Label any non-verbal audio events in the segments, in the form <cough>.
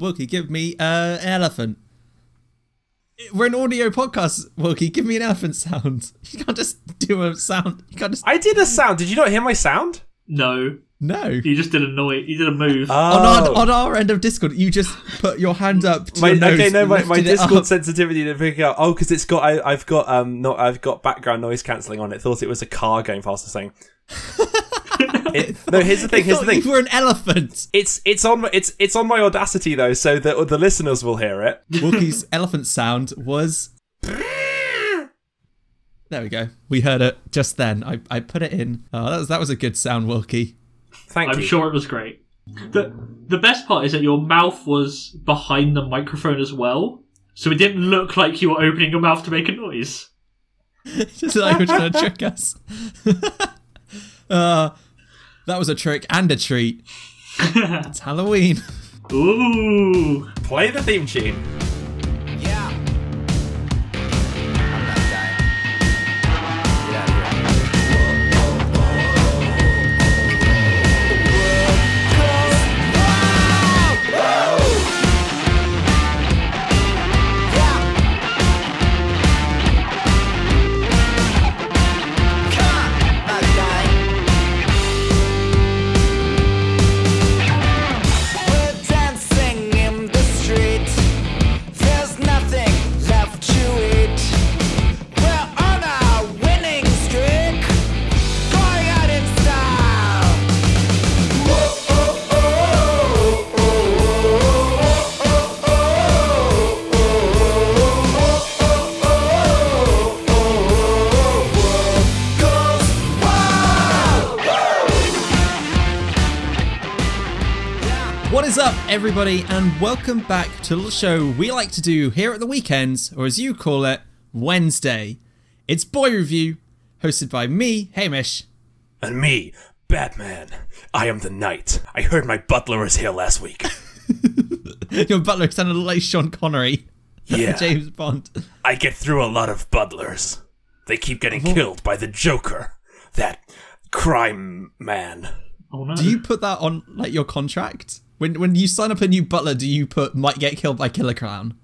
Wilkie, give me uh, an elephant. We're an audio podcast, Wilkie. Give me an elephant sound. <laughs> You can't just do a sound. You can't just. I did a sound. Did you not hear my sound? No, No. you just did a noise. You did a move. on, our, on our end of Discord, you just put your hand up to Oh. My, your nose. okay, no, my, my Discord sensitivity didn't pick it up. Oh, because it's got I, I've got um not I've got background noise cancelling on it. Thought it was a car going past or something. <laughs> It- no, here's the thing. <laughs> Here's the thing. You were an elephant. It's it's on my- it's it's on my Audacity though, so that the listeners will hear it. Wilkie's <laughs> elephant sound was. There we go. We heard it just then. I, I put it in. Oh, that was that was a good sound, Wilkie. Thank you. I'm you. sure it was great. The the best part is that your mouth was behind the microphone as well, so it didn't look like you were opening your mouth to make a noise. <laughs> just like you were trying to trick us. uh, that was a trick and a treat. <laughs> it's Halloween. Ooh, Play the theme tune. Everybody, and welcome back to the show we like to do here at the weekends, or as you call it, Wednesday. It's Boy Review, hosted by me, Hamish. And me, Batman. I am the knight. I heard my butler was here last week. <laughs> Your butler sounded like Sean Connery, <laughs> Yeah. James Bond. I get through a lot of butlers. They keep getting killed by the Joker. That crime man. oh no! Do you put that on like your contract? When when you sign up a new butler, do you put might get killed by Killer Clown?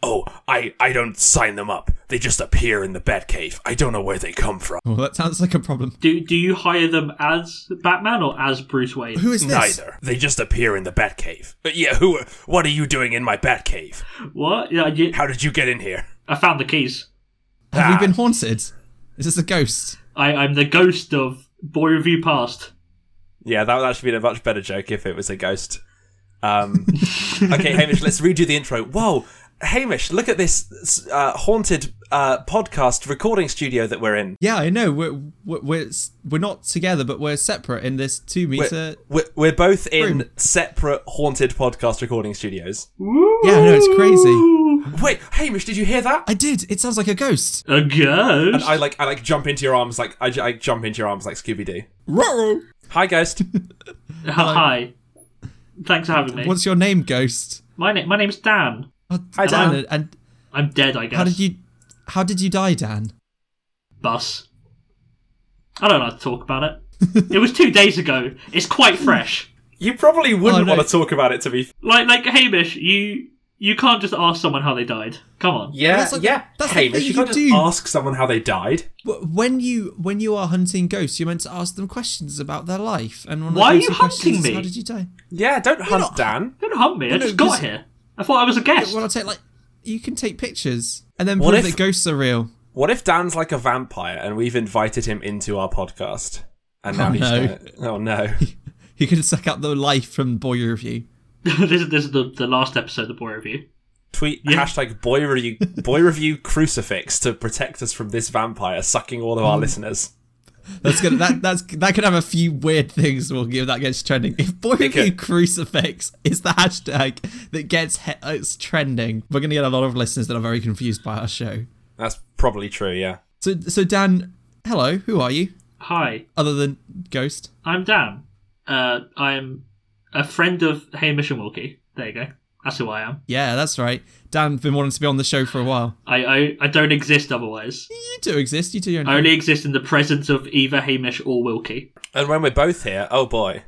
Oh, I, I don't sign them up. They just appear in the Batcave. I don't know where they come from. Well, that sounds like a problem. do do you hire them as Batman or as Bruce Wayne? Who is this? Neither. They just appear in the Batcave. Uh, yeah, who? What are you doing in my Batcave? What? Yeah, you, How did you get in here? I found the keys. Have Ah. we been haunted? Is this a ghost? I, I'm the ghost of Boy Review Past. Yeah, that would actually be a much better joke if it was a ghost. Um, <laughs> okay, Hamish, let's redo the intro. Whoa, Hamish, look at this uh, haunted uh, podcast recording studio that we're in. Yeah, I know. We're we're we're, we're not together, but we're separate in this two meter. We're, we're both in separate haunted podcast recording studios. Yeah, I know it's crazy. Wait, Hamish, did you hear that? I did. It sounds like a ghost. A ghost? I like I like jump into your arms like I jump into your arms like Scooby Doo. Ruh-roh. Hi, ghost. Hi. Thanks for having me. What's your name, Ghost? My name my name's Dan. Oh, Hi, Dan. And, and I'm dead, I guess. how did you how did you die, Dan? Bus. I don't like to talk about it. <laughs> it was two days ago. It's quite fresh. you probably wouldn't Oh, no. want to talk about it to be. Like like Hamish, you you can't just ask someone how they died. Come on. Yeah, That's like- yeah. that's Hamish, you you can't just do. ask someone how they died. W- When you when you are hunting ghosts, you're meant to ask them questions about their life. And one of Why are you questions hunting me? How did you die? Yeah, don't hunt not- Dan. Don't hunt me. I no, just got 'cause- here. I thought I was a guest. Well, I'll take like you can take pictures and then What prove if- that ghosts are real. What if Dan's like a vampire and we've invited him into our podcast? And now Oh, he's no. gonna, oh no. <laughs> He could suck out the life from Boy Review. <laughs> this is this is the, the last episode of the Boy Review. Tweet Yeah. hashtag boy review boy review crucifix to protect us from this vampire sucking all of Mm. our listeners. That's gonna that that's that could have a few weird things. We'll give that gets trending. If Boy Review could. crucifix is the hashtag that gets he- it's trending, we're gonna get a lot of listeners that are very confused by our show. That's probably true, yeah. So so Dan, hello, who are you? Hi, Other than Ghost? I'm Dan. Uh, I'm a friend of Hamish and Wilkie. There you go. That's who I am. Yeah, that's right. Dan's been wanting to be on the show for a while. I I, I don't exist otherwise. You do exist. You do your own I only exist in the presence of either Hamish or Wilkie. And when we're both here, oh boy.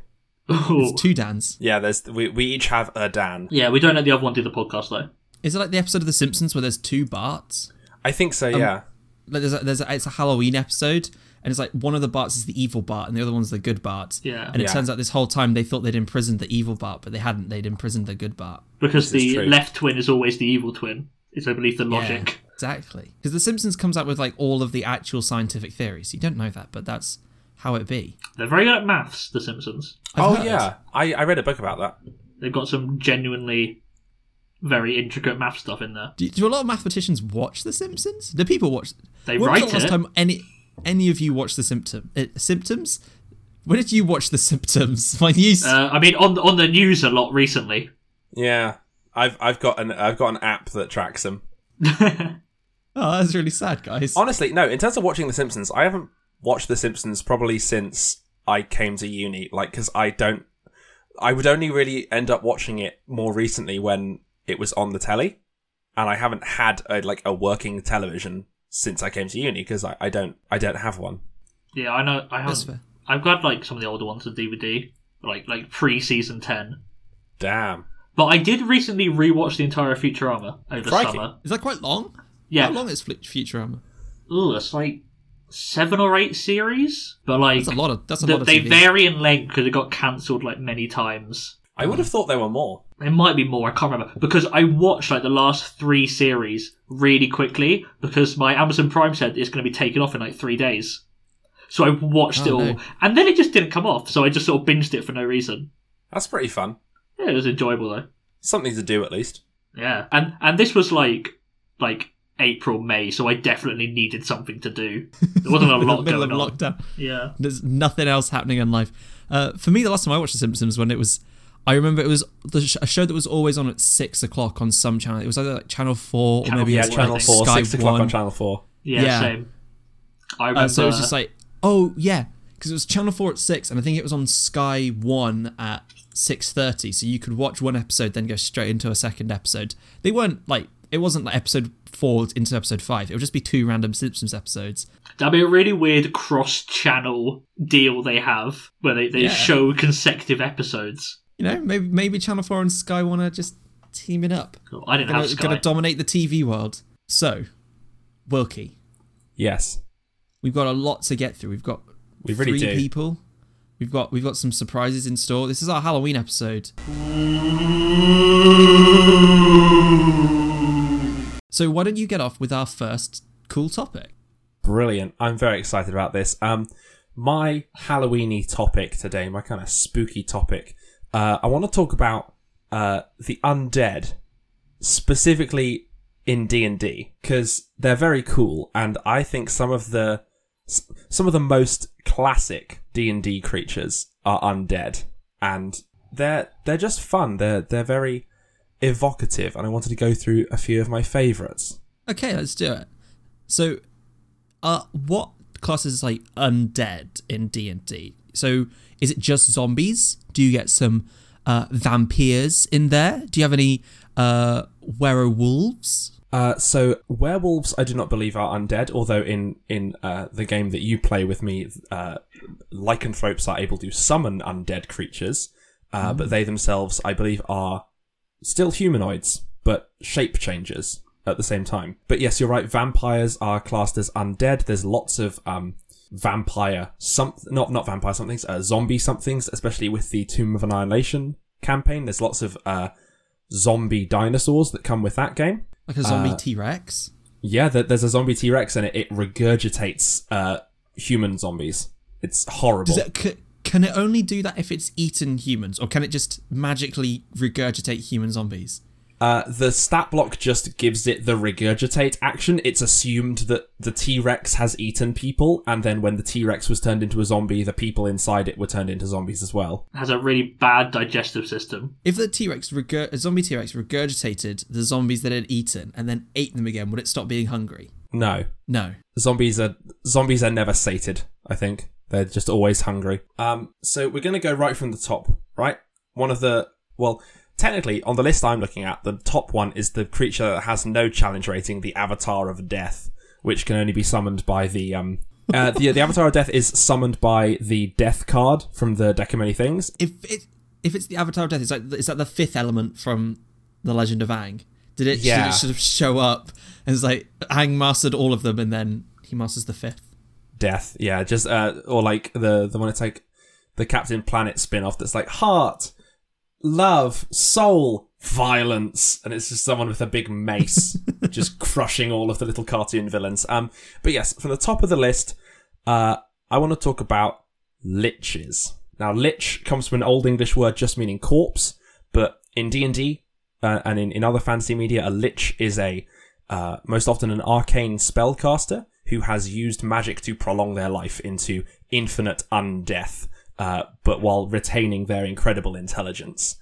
Ooh. It's two Dans. Yeah, there's we, we each have a Dan. Yeah, we don't let the other one do the podcast though. Is it like the episode of The Simpsons where there's two Barts? I think so. Um, Yeah. Like there's a, there's a, it's a Halloween episode, and it's like one of the Barts is the evil Bart, and the other one's the good Bart. Yeah. And it Yeah. turns out this whole time they thought they'd imprisoned the evil Bart, but they hadn't. They'd imprisoned the good Bart. Because the true. left twin is always the evil twin. Is I believe the logic. Yeah, exactly. Because The Simpsons comes up with like all of the actual scientific theories. You don't know that, but that's how it be. They're very good at maths, The Simpsons. I've oh heard. yeah, I, I read a book about that. They've got some genuinely very intricate math stuff in there. Do, do a lot of mathematicians watch The Simpsons? Do people watch? They when was write the last it. time any any of you watch the symptom uh, symptoms? When did you watch the symptoms? <laughs> My news. Uh, I mean, on on the news a lot recently. Yeah, I've I've got an I've got an app that tracks them. <laughs> oh, that's really sad, guys. Honestly, no. In terms of watching The Simpsons, I haven't watched The Simpsons probably since I came to uni. Like, because I don't, I would only really end up watching it more recently when it was on the telly, and I haven't had a, like a working television since I came to uni because I, I don't I don't have one. Yeah, I know. I have. I've got like some of the older ones on DVD, like like pre season ten. Damn. But I did recently rewatch the entire Futurama over Crikey. summer. Is that quite long? Yeah, How long is Fl- Futurama? Ooh, it's like seven or eight series, but like That's a lot of. That's a th- lot of. they TV. vary in length because it got cancelled like many times. I would have thought there were more. There might be more. I can't remember because I watched like the last three series really quickly because my Amazon Prime said it's going to be taken off in like three days. So I watched it Oh, all, no. and then it just didn't come off. So I just sort of binged it for no reason. That's pretty fun. Yeah, it was enjoyable though. Something to do at least. Yeah, and and this was like like April May, so I definitely needed something to do. There wasn't a <laughs> in the lot middle going of on. lockdown. Yeah, There's nothing else happening in life. Uh, for me, the last time I watched The Simpsons when it was, I remember it was the sh- a show that was always on at six o'clock on some channel. It was either like Channel Four or Channel maybe four, it Yeah, was Channel think. Four, Sky six o'clock One. on Channel Four. yeah, Yeah. same. I remember. Uh, so it was just like, oh yeah, because it was Channel Four at six, and I think it was on Sky One at six thirty. So you could watch one episode, then go straight into a second episode. They weren't like it wasn't like episode four into episode five. It would just be two random Simpsons episodes. That'd be a really weird cross-channel deal they have, where they, they Yeah. show consecutive episodes. You know, maybe maybe Channel Four and Sky One are just teaming up, Cool. I didn't gonna, have Sky. gonna dominate the TV world. So, Wilkie, Yes, we've got a lot to get through. We've got We really three do. people. We've got we've got some surprises in store. This is our Halloween episode. So why don't you get off with our first cool topic? brilliant. I'm very excited about this. Um, my Halloweeny topic today, my kind of spooky topic. Uh, I want to talk about uh the undead, specifically in D and D, because they're very cool, and I think some of the some of the most classic D and D creatures are undead, and they're they're just fun. They're they're very evocative, and I wanted to go through a few of my favorites. Okay, let's do it. So, uh, what classes like undead in D and D? So, is it just zombies? Do you get some uh, vampires in there? Do you have any uh, werewolves? Uh, so werewolves, I do not believe are undead. Although in in uh, the game that you play with me, uh, lycanthropes are able to summon undead creatures, uh, but they themselves, I believe, are still humanoids, but shape changers at the same time. But yes, you're right. Vampires are classed as undead. There's lots of um, vampire some not not vampire somethings, uh, zombie somethings, especially with the Tomb of Annihilation campaign. There's lots of uh, zombie dinosaurs that come with that game. Like a zombie Uh, T Rex? Yeah, there- there's a zombie T Rex and it, it regurgitates uh, human zombies. It's horrible. Does it, c- can it only do that if it's eaten humans, or can it just magically regurgitate human zombies? Uh, the stat block just gives it the regurgitate action. It's assumed that the T Rex has eaten people, and then when the T Rex was turned into a zombie, the people inside it were turned into zombies as well. has a really bad digestive system. If the T Rex, regur- a zombie T Rex, regurgitated the zombies that it had eaten and then ate them again, would it stop being hungry? No, No. zombies are zombies are never sated. I think they're just always hungry. Um, so we're gonna go right from the top. Right, one of the well, technically on the list I'm looking at, the top one is the creature that has no challenge rating, the Avatar of Death, which can only be summoned by the um <laughs> Uh, the the Avatar of Death is summoned by the Death card from the deck of many things. If it if it's the Avatar of Death, is like is that the fifth element from the Legend of Aang? Did it, did Yeah. it sort of show up and it's like Aang mastered all of them and then he masters the fifth? Death, yeah, just uh, or like the the one it's like the Captain Planet spin off that's like heart, love, soul, violence, and it's just someone with a big mace <laughs> just crushing all of the little cartoon villains. Um, but yes, from the top of the list, uh, I want to talk about liches. Now, lich comes from an Old English word just meaning corpse, but in D and D uh, and in, in other fantasy media, a lich is a uh, most often an arcane spellcaster who has used magic to prolong their life into infinite undeath, uh, but while retaining their incredible intelligence.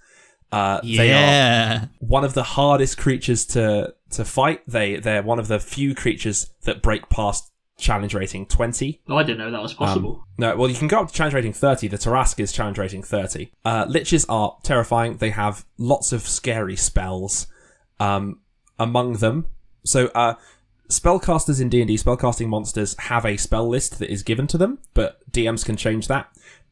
Uh, They are one of the hardest creatures to to fight. They they're one of the few creatures that break past challenge rating twenty. Oh, I didn't know that was possible. No, well, you can go up to challenge rating 30. The Tarrasque is challenge rating 30. Uh, Liches are terrifying. They have lots of scary spells. Um, among them, so, uh, spellcasters in D&D, spellcasting monsters have a spell list that is given to them, but DMs can change that.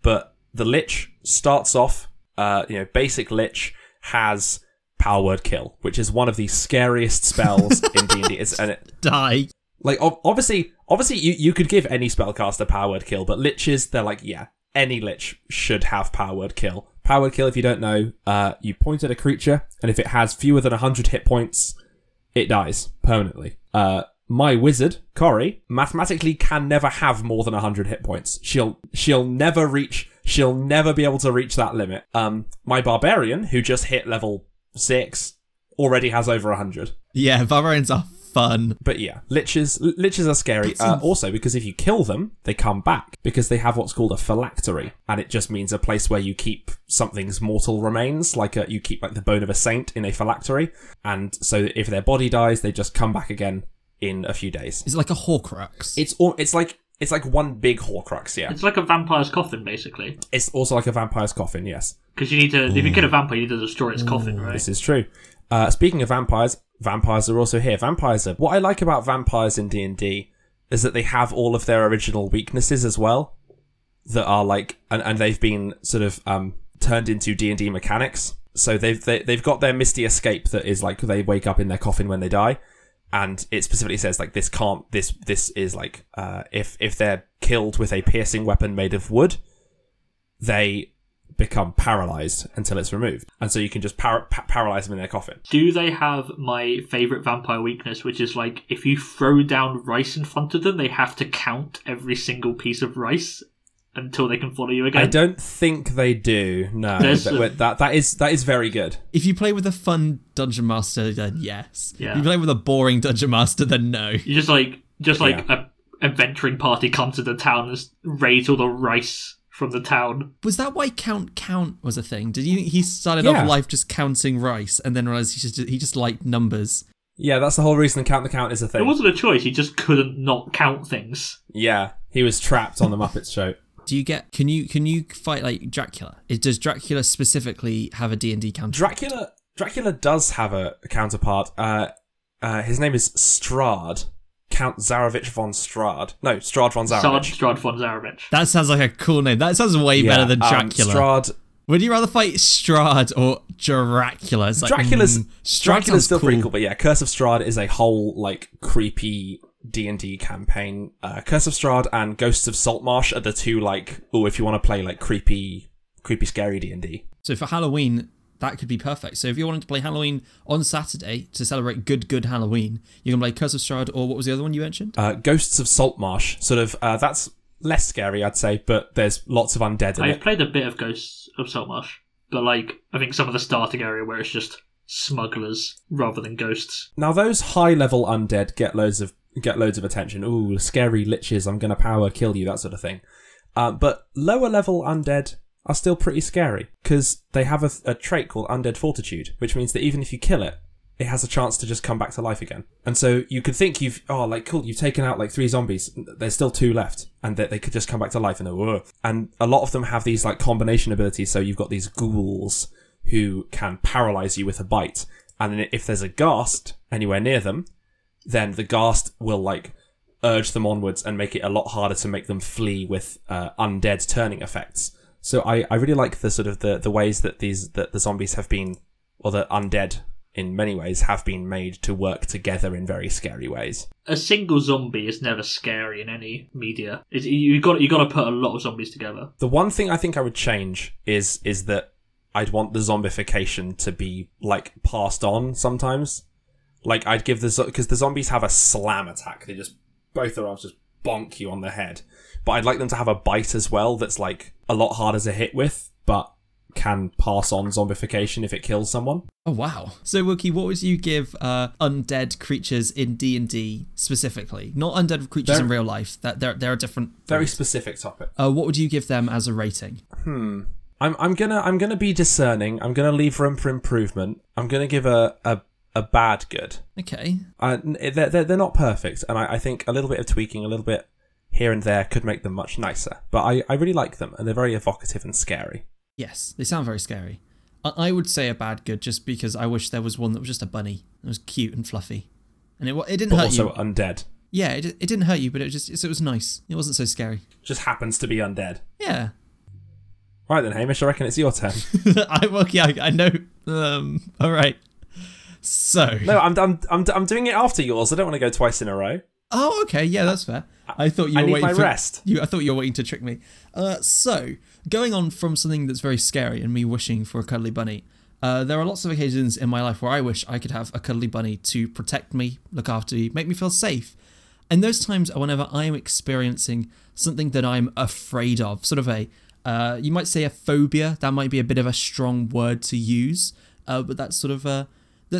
But the Lich starts off, uh, you know, basic Lich has Power Word Kill, which is one of the scariest spells in D&D. <laughs> It's, and it, Die. like obviously, obviously you, you could give any spellcaster power word kill, but liches they're like yeah, any lich should have power word kill. Power word kill, if you don't know, uh, you point at a creature, and if it has fewer than hundred hit points, it dies permanently. Uh, my wizard, Cory, mathematically can never have more than 100 hit points. She'll she'll never reach she'll never be able to reach that limit. Um my barbarian who just hit level 6 already has over 100. Yeah, barbarians are fun. But yeah, liches liches are scary. Uh, also, because if you kill them, they come back because they have what's called a phylactery, and it just means a place where you keep something's mortal remains, like a, you keep like the bone of a saint in a phylactery, and so if their body dies, they just come back again in a few days. Is it like a Horcrux? It's all, it's like it's like one big Horcrux. Yeah, It's like a vampire's coffin, basically. it's also like a vampire's coffin. Yes. Because you need to, if you kill a vampire, you need to destroy its coffin, right? This is true. Uh, speaking of vampires, vampires are also here. Vampires are. What I like about vampires in D and D is that they have all of their original weaknesses as well, that are like, and, and they've been sort of um, turned into D and D mechanics. So they've they, they've got their misty escape that is like they wake up in their coffin when they die, and it specifically says like this can't this this is like uh, if if they're killed with a piercing weapon made of wood, they become paralyzed until it's removed, and so you can just par- pa- paralyze them in their coffin. Do they have my favorite vampire weakness, which is like if you throw down rice in front of them, they have to count every single piece of rice until they can follow you again? I don't think they do. No, There's that, a- that that is that is very good. if you play with a fun dungeon master, then yes. Yeah. If you play with a boring dungeon master, then no. You just like just like a adventuring party comes to the town and raise all the rice from the town. Was that why Count Count was a thing? Did you he started Yeah. off life just counting rice and then realized he just he just liked numbers? Yeah, that's the whole reason count the count is a thing. It wasn't a choice; he just couldn't not count things. Yeah, he was trapped on the Muppets show. Do you get can you can you fight like Dracula? Is, does Dracula specifically have a D&D counter? Dracula Dracula does have a, a counterpart. Uh, uh, his name is Strahd. Count Zarevich von Strahd. No, Strahd von Strahd, Zarevich. Strahd von Zarevich. that sounds like a cool name. That sounds way better than um, Dracula. Strahd. Would you rather fight Strahd or Dracula? It's like, Dracula's mm, Strahd Dracula's sounds still pretty cool. cool, but yeah, Curse of Strahd is a whole like creepy D and D campaign. Uh, Curse of Strahd and Ghosts of Saltmarsh are the two like oh if you want to play like creepy, creepy, scary D and D. So for Halloween, that could be perfect. So if you wanted to play Halloween on Saturday to celebrate good, good Halloween, you can play Curse of Strahd or what was the other one you mentioned? Uh, Ghosts of Saltmarsh, sort of uh, that's less scary, I'd say, but there's lots of undead in I've it. played a bit of Ghosts of Saltmarsh, but like I think some of the starting area where it's just smugglers rather than ghosts. Now those high level undead get loads of get loads of attention. Ooh, scary liches! I'm gonna power kill you, that sort of thing. Uh, but lower level undead are still pretty scary because they have a, a trait called undead fortitude, which means that even if you kill it, it has a chance to just come back to life again. And so you could think you've oh like cool, you've taken out like three zombies. There's still two left, and that they could just come back to life and and a lot of them have these like combination abilities. So you've got these ghouls who can paralyze you with a bite, and if there's a ghast anywhere near them, then the ghast will like urge them onwards and make it a lot harder to make them flee with uh, undead turning effects. So I, I really like the sort of the, the ways that these that the zombies have been or the undead in many ways have been made to work together in very scary ways. A single zombie is never scary in any media. You got you got to put a lot of zombies together. The one thing I think I would change is is that I'd want the zombification to be like passed on sometimes. Like I'd give the because the zombies have a slam attack. They just both their arms just bonk you on the head. But I'd like them to have a bite as well. That's like a lot harder to hit with, but can pass on zombification if it kills someone. Oh wow! So Wookie, what would you give uh, undead creatures in D and D specifically? Not undead creatures They're- in real life. That they're they're a different. Very specific topic. Uh, what would you give them as a rating? Hmm. I'm I'm gonna I'm gonna be discerning. I'm gonna leave room for improvement. I'm gonna give a a, a bad good. Okay. Uh, they're, they're they're not perfect, and I, I think a little bit of tweaking, a little bit here and there, could make them much nicer. But I, I really like them, and they're very evocative and scary. Yes, they sound very scary. I, I would say a bad good just because I wish there was one that was just a bunny. It was cute and fluffy, and it it didn't But hurt also you. Also undead. Yeah, it, it didn't hurt you, but it just it was nice. It wasn't so scary. Just happens to be undead. Yeah. Right then, Hamish, I reckon it's your turn. <laughs> I well, yeah, I, I know. Um. All right. So. no, I'm, I'm I'm I'm doing it after yours. I don't want to go twice in a row. Oh, okay. Yeah, that's fair. I thought you I were need waiting my for rest. You, I thought you were waiting to trick me. Uh, so going on from something that's very scary and me wishing for a cuddly bunny. Uh, there are lots of occasions in my life where I wish I could have a cuddly bunny to protect me, look after me, make me feel safe. And those times are whenever I am experiencing something that I'm afraid of, sort of a, uh, you might say a phobia. That might be a bit of a strong word to use, uh, but that's sort of a.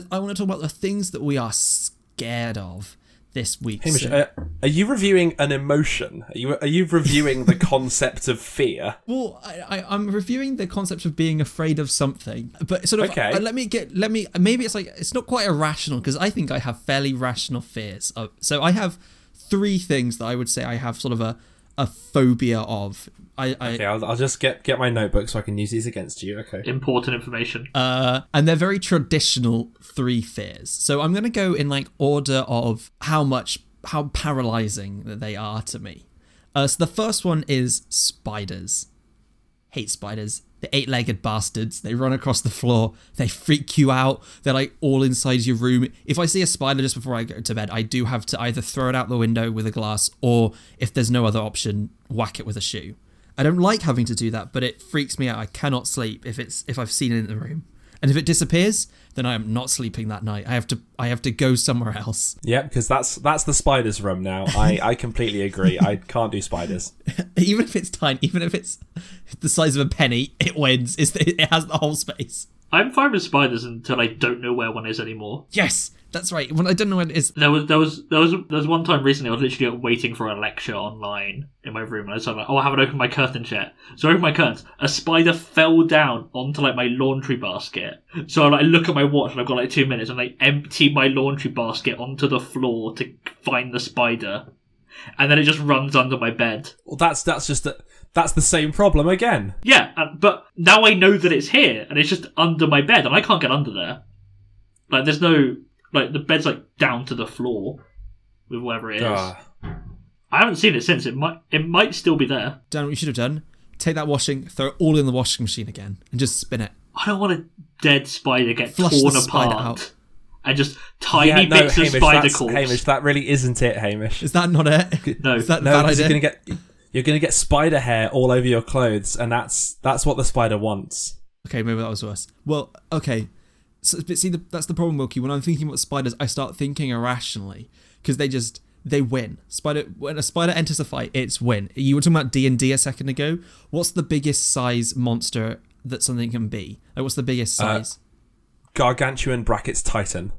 That I want to talk about the things that we are scared of this week. Hamish, So- uh, are you reviewing an emotion? Are you are you reviewing the <laughs> concept of fear? Well, I, I'm reviewing the concept of being afraid of something, but sort of. Okay. uh, let me get. Let me. Maybe it's like it's not quite irrational because I think I have fairly rational fears. Uh, so I have three things that I would say I have sort of a a phobia of. I, I Okay, I'll, I'll just get get my notebook so I can use these against you. Okay. Important information. uh, and they're very traditional three fears. So I'm gonna go in like order of how much how paralyzing that they are to me. Uh, so the first one is spiders. Hate spiders. The eight-legged bastards. They run across the floor. They freak you out. They're like all inside your room. If I see a spider just before I go to bed, I do have to either throw it out the window with a glass, or if there's no other option, whack it with a shoe. I don't like having to do that, but it freaks me out. I cannot sleep if it's if I've seen it in the room. And if it disappears, then I am not sleeping that night. I have to I have to go somewhere else. Yeah, because that's that's the spiders room now. I I completely agree. I can't do spiders. <laughs> even if it's tiny, even if it's the size of a penny, it wins. It's it has the whole space. I'm fine with spiders until I don't know where one is anymore. Yes, that's right. When I don't know where it is. There was there was there was there was one time recently I was literally waiting for a lecture online in my room and I was like, oh I haven't opened my curtains yet. So I opened my curtains. A spider fell down onto like my laundry basket. So I like look at my watch and I've got like two minutes and I empty my laundry basket onto the floor to find the spider. And then it just runs under my bed. Well, that's that's just the, that's the same problem again. Yeah, uh, but now I know that it's here and it's just under my bed and I can't get under there. Like there's no like the bed's like down to the floor with whatever it is. Ugh. I haven't seen it since. It might it might still be there. Done what you should have done. Take that washing, throw it all in the washing machine again, and just spin it. I don't want a dead spider get Flush torn the spider apart out. And just tiny yeah, no, bits Hamish, of spider that's, corpse. Hamish, that really isn't it, Hamish. Is that not it? <laughs> No. Is that No, bad because you're gonna get you're gonna get spider hair all over your clothes, and that's that's what the spider wants. Okay, maybe that was worse. Well, okay. So, but see, the, that's the problem, Wilkie. When I'm thinking about spiders, I start thinking irrationally because they just they win. Spider when a spider enters a fight, it's win. You were talking about D and D a second ago. What's the biggest size monster that something can be? Like, what's the biggest Uh, size? Gargantuan brackets Titan.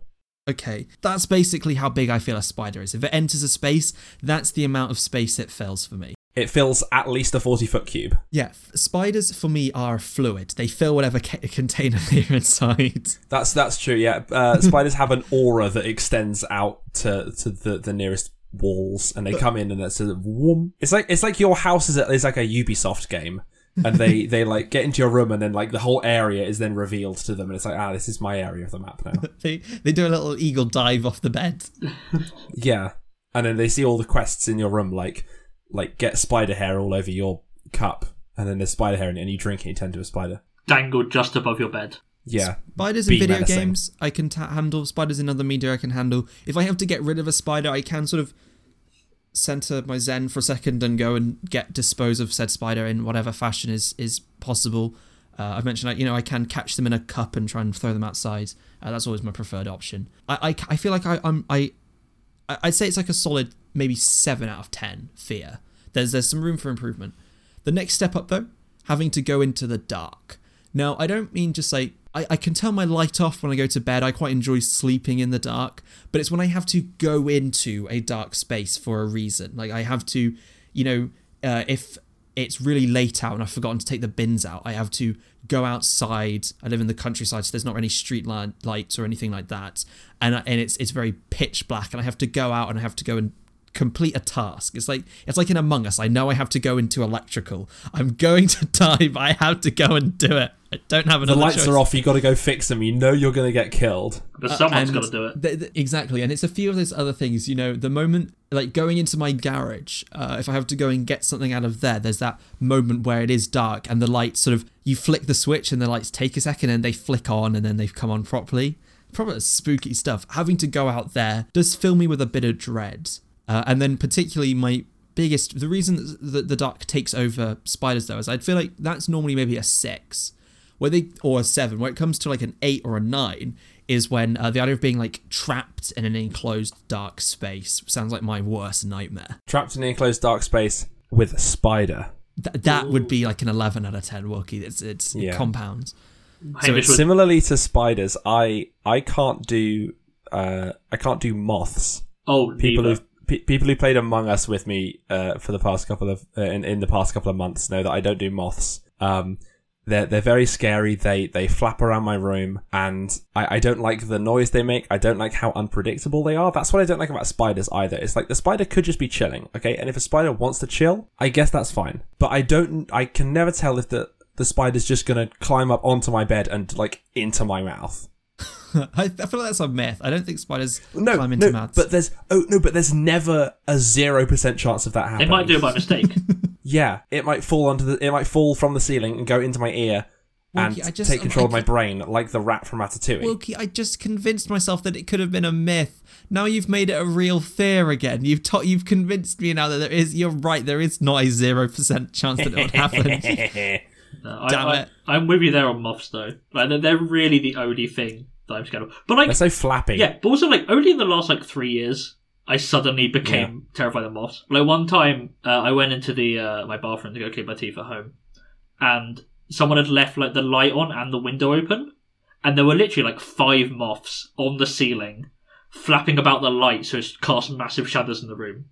Okay, that's basically how big I feel a spider is. If it enters a space, that's the amount of space it fills for me. It fills at least a forty foot cube. Yeah, spiders for me are fluid. They fill whatever ca- <laughs> container <laughs> they're inside. That's that's true. Yeah, uh, <laughs> spiders have an aura that extends out to to the, the nearest walls, and they come in and it's a whoom. It's like it's like your house is, a, is like a Ubisoft game, and they they like get into your room, and then like the whole area is then revealed to them, and it's like ah, this is my area of the map now. <laughs> They they do a little eagle dive off the bed. <laughs> yeah. and then they see all the quests in your room, like like get spider hair all over your cup, and then there's spider hair in it, and you drink it, you turn into a spider. Dangled just above your bed. Yeah, Spiders in video menacing. games, I can ta- handle. Spiders in other media, I can handle. If I have to get rid of a spider, I can sort of center my zen for a second and go and get dispose of said spider in whatever fashion is is possible. Uh, I've mentioned, like, you know, I can catch them in a cup and try and throw them outside. Uh, that's always my preferred option. I, I, I feel like I, I'm I- I'd say it's like a solid maybe seven out of ten fear. There's there's some room for improvement. The next step up though, having to go into the dark. Now I don't mean just like I, I can turn my light off when I go to bed. I quite enjoy sleeping in the dark, but it's when I have to go into a dark space for a reason. Like I have to, you know, uh, if it's really late out and I've forgotten to take the bins out, I have to go outside. I live in the countryside, so there's not any street li- lights or anything like that, and and it's it's very pitch black, and I have to go out and I have to go and complete a task. It's like it's like in Among Us. I know I have to go into electrical. I'm going to <laughs> die, but I have to go and do it. I don't have the another lights choice. are off. You got to go fix them. You know you're going to get killed. But someone's And got to do it. th- th- exactly, and it's a few of those other things. You know, the moment like going into my garage, uh, if I have to go and get something out of there, there's that moment where it is dark and the lights sort of you flick the switch and the lights take a second and they flick on and then they've come on properly. Probably spooky stuff. Having to go out there does fill me with a bit of dread, uh, and then particularly my biggest the reason that the dark takes over spiders though is I'd feel like that's normally maybe a six where they or a seven where it comes to like an eight or a nine is when uh, the idea of being like trapped in an enclosed dark space sounds like my worst nightmare Trapped in an enclosed dark space with a spider. Th- that would be like an 11 out of 10 Wookie. it's it's Yeah. compounds So it's would- Similarly to spiders, I I can't do uh I can't do moths. oh, People neither. who pe- people who played Among Us with me uh, for the past couple of uh, in, in the past couple of months know that I don't do moths. Um, they're they're very scary. They they flap around my room, and I, I don't like the noise they make. I don't like how unpredictable they are. That's what I don't like about spiders either. It's like the spider could just be chilling, okay. And if a spider wants to chill, I guess that's fine. But I don't. I can never tell if the the spider's just gonna climb up onto my bed and like into my mouth. <laughs> I, I feel like that's a myth i don't think spiders No, climb into no, mouths but there's oh no, but there's never a zero percent chance of that happening. They might do it by mistake. <laughs> Yeah, it might fall onto the. It might fall from the ceiling and go into my ear and I just- take control of my brain, like the rat from Ratatouille. Wilkie, I just convinced myself that it could have been a myth. Now you've made it a real fear again. You've ta- you've convinced me now that there is. You're right. There is not a zero percent chance that it would happen. <laughs> No, I, Damn I, it. I'm with you there on moths though. Like they're, they're really the only thing that I'm scared of. But like, They're so flappy. yeah, but also like only in the last like three years, I suddenly became terrified of moths. Like one time, uh, I went into the uh, my bathroom to go clean my teeth at home, and someone had left like the light on and the window open, and there were literally like five moths on the ceiling, flapping about the light, so it cast massive shadows in the room.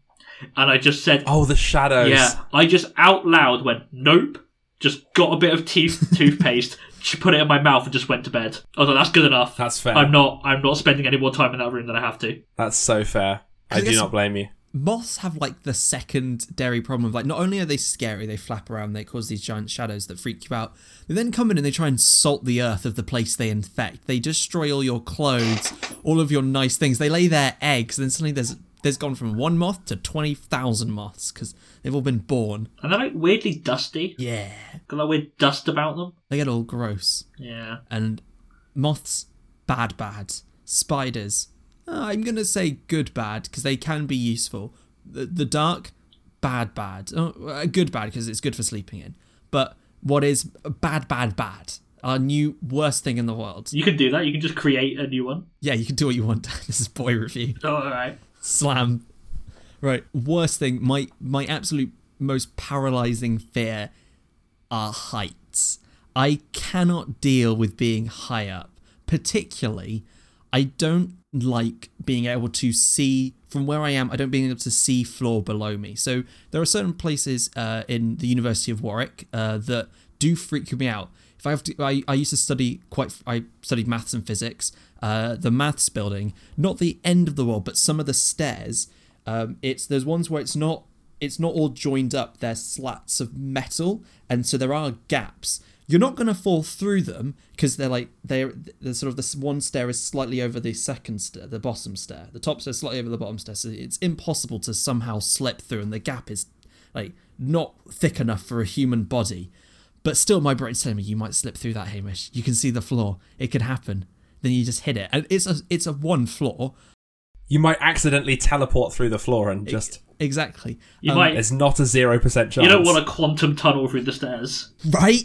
And I just said, Oh, the shadows. yeah, I just out loud went, nope. Just got a bit of teeth <laughs> toothpaste, ch- put it in my mouth, and just went to bed. I was like, that's good enough. That's fair. I'm not. I'm not spending any more time in that room than I have to. That's so fair. I I do not blame you. Moths have like the secondary problem of like not only are they scary, they flap around, they cause these giant shadows that freak you out. They then come in and they try and salt the earth of the place they infect. They destroy all your clothes, all of your nice things. They lay their eggs, and then suddenly there's there's gone from one moth to twenty thousand moths because they've all been born. And they're like weirdly dusty. Yeah, Got that weird dust about them. they get all gross. Yeah. and moths bad bad spiders uh, i'm gonna say good bad because they can be useful the, the dark bad bad oh, good bad because it's good for sleeping in but what is bad bad bad our new worst thing in the world You can do that. You can just create a new one. yeah you can do what you want <laughs> this is boy review Oh, all right. Slam. Right worst thing my my absolute most paralyzing fear are heights. I cannot deal with being high up. Particularly i don't like being able to see from where i am i don't being able to see floor below me. So there are certain places uh, in the university of warwick uh, that do freak me out I have to, I, I used to study quite. I studied maths and physics. Uh, the maths building, not the end of the world, but some of the stairs. Um, it's there's ones where it's not. It's not all joined up. They're slats of metal, and so there are gaps. You're not going to fall through them because they're like they're, they're sort of this one stair is slightly over the second stair, the bottom stair. The top stair is slightly over the bottom stair, so it's impossible to somehow slip through, and the gap is like not thick enough for a human body. But still, my brain's telling me you might slip through that, Hamish. You can see the floor. It could happen. Then you just hit it, and it's a it's a one floor. You might accidentally teleport through the floor and just. Exactly. You Um, might. There's not a zero percent chance. You don't want a quantum tunnel through the stairs. right.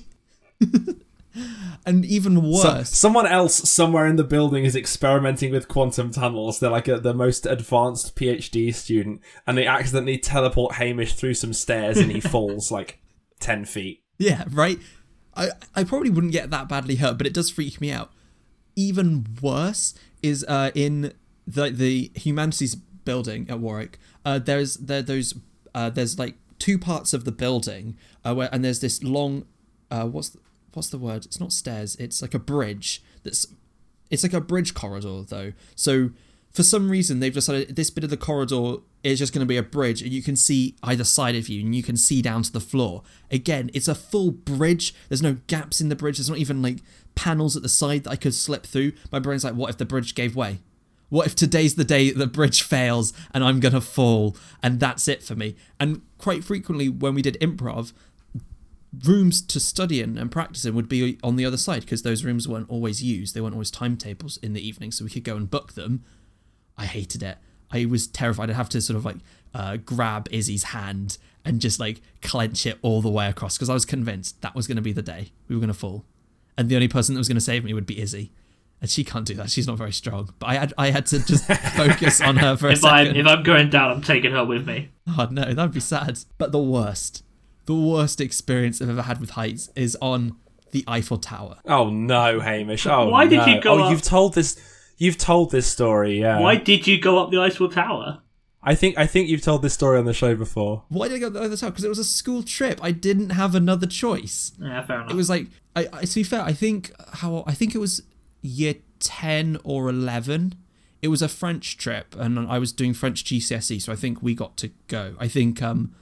<laughs> and even So- worse. someone else somewhere in the building is experimenting with quantum tunnels. They're like a, the most advanced PhD student, and they accidentally teleport Hamish through some stairs, and he <laughs> falls like ten feet. Yeah, right. I I probably wouldn't get that badly hurt, but it does freak me out. Even worse is uh, in the the humanities building at Warwick. Uh, there's there those uh, there's like two parts of the building uh, where and there's this long uh, what's the, what's the word? It's not stairs. It's like a bridge. That's it's like a bridge corridor though. So for some reason they've decided this bit of the corridor is just going to be a bridge and you can see either side of you and you can see down to the floor. Again, it's a full bridge. There's no gaps in the bridge. There's not even like panels at the side that I could slip through. My brain's like, what if the bridge gave way? What if today's the day the bridge fails and I'm going to fall and that's it for me? And quite frequently when we did improv, rooms to study in and practice in would be on the other side because those rooms weren't always used. They weren't always timetables in the evening, so we could go and book them. I hated it. I was terrified. I'd have to sort of like uh, grab Izzy's hand and just like clench it all the way across because I was convinced that was going to be the day we were going to fall, and the only person that was going to save me would be Izzy. And she can't do that. She's not very strong. But I had I had to just <laughs> focus on her for a If I'm second. if I'm going down, I'm taking her with me. Oh no, that'd be sad. But the worst, the worst experience I've ever had with heights is on the Eiffel Tower. Oh no, Hamish! Oh Why did no. you go Oh, up- you've told this. You've told this story. Yeah. Why did you go up the Eiffel Tower? I think I think you've told this story on the show before. Why did I go to the other tower? Because it was a school trip. I didn't have another choice. Yeah, fair enough. It was like, I, I to be fair, I think how I think it was year ten or eleven. It was a French trip, and I was doing French GCSE, so I think we got to go. I think um,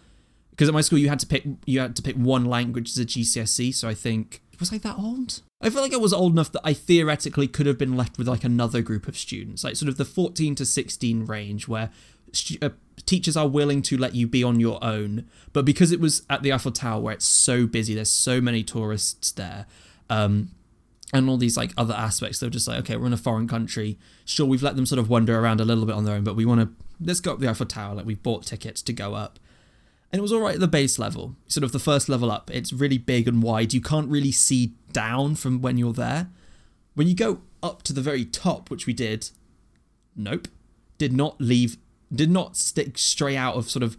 because at my school you had to pick you had to pick one language as a GCSE, so I think was I that old? I feel like I was old enough that I theoretically could have been left with like another group of students, like sort of the fourteen to sixteen range, where stu- uh, teachers are willing to let you be on your own. But because it was at the Eiffel Tower, where it's so busy, there's so many tourists there. Um, and all these like other aspects. They're just like, okay, we're in a foreign country. Sure, we've let them sort of wander around a little bit on their own, but we want to let's go up the Eiffel Tower. Like we bought tickets to go up, and it was all right at the base level, sort of the first level up. It's really big and wide. You can't really see down from when you're there. When you go up to the very top, which we did, nope, did not leave, did not stick stray out of sort of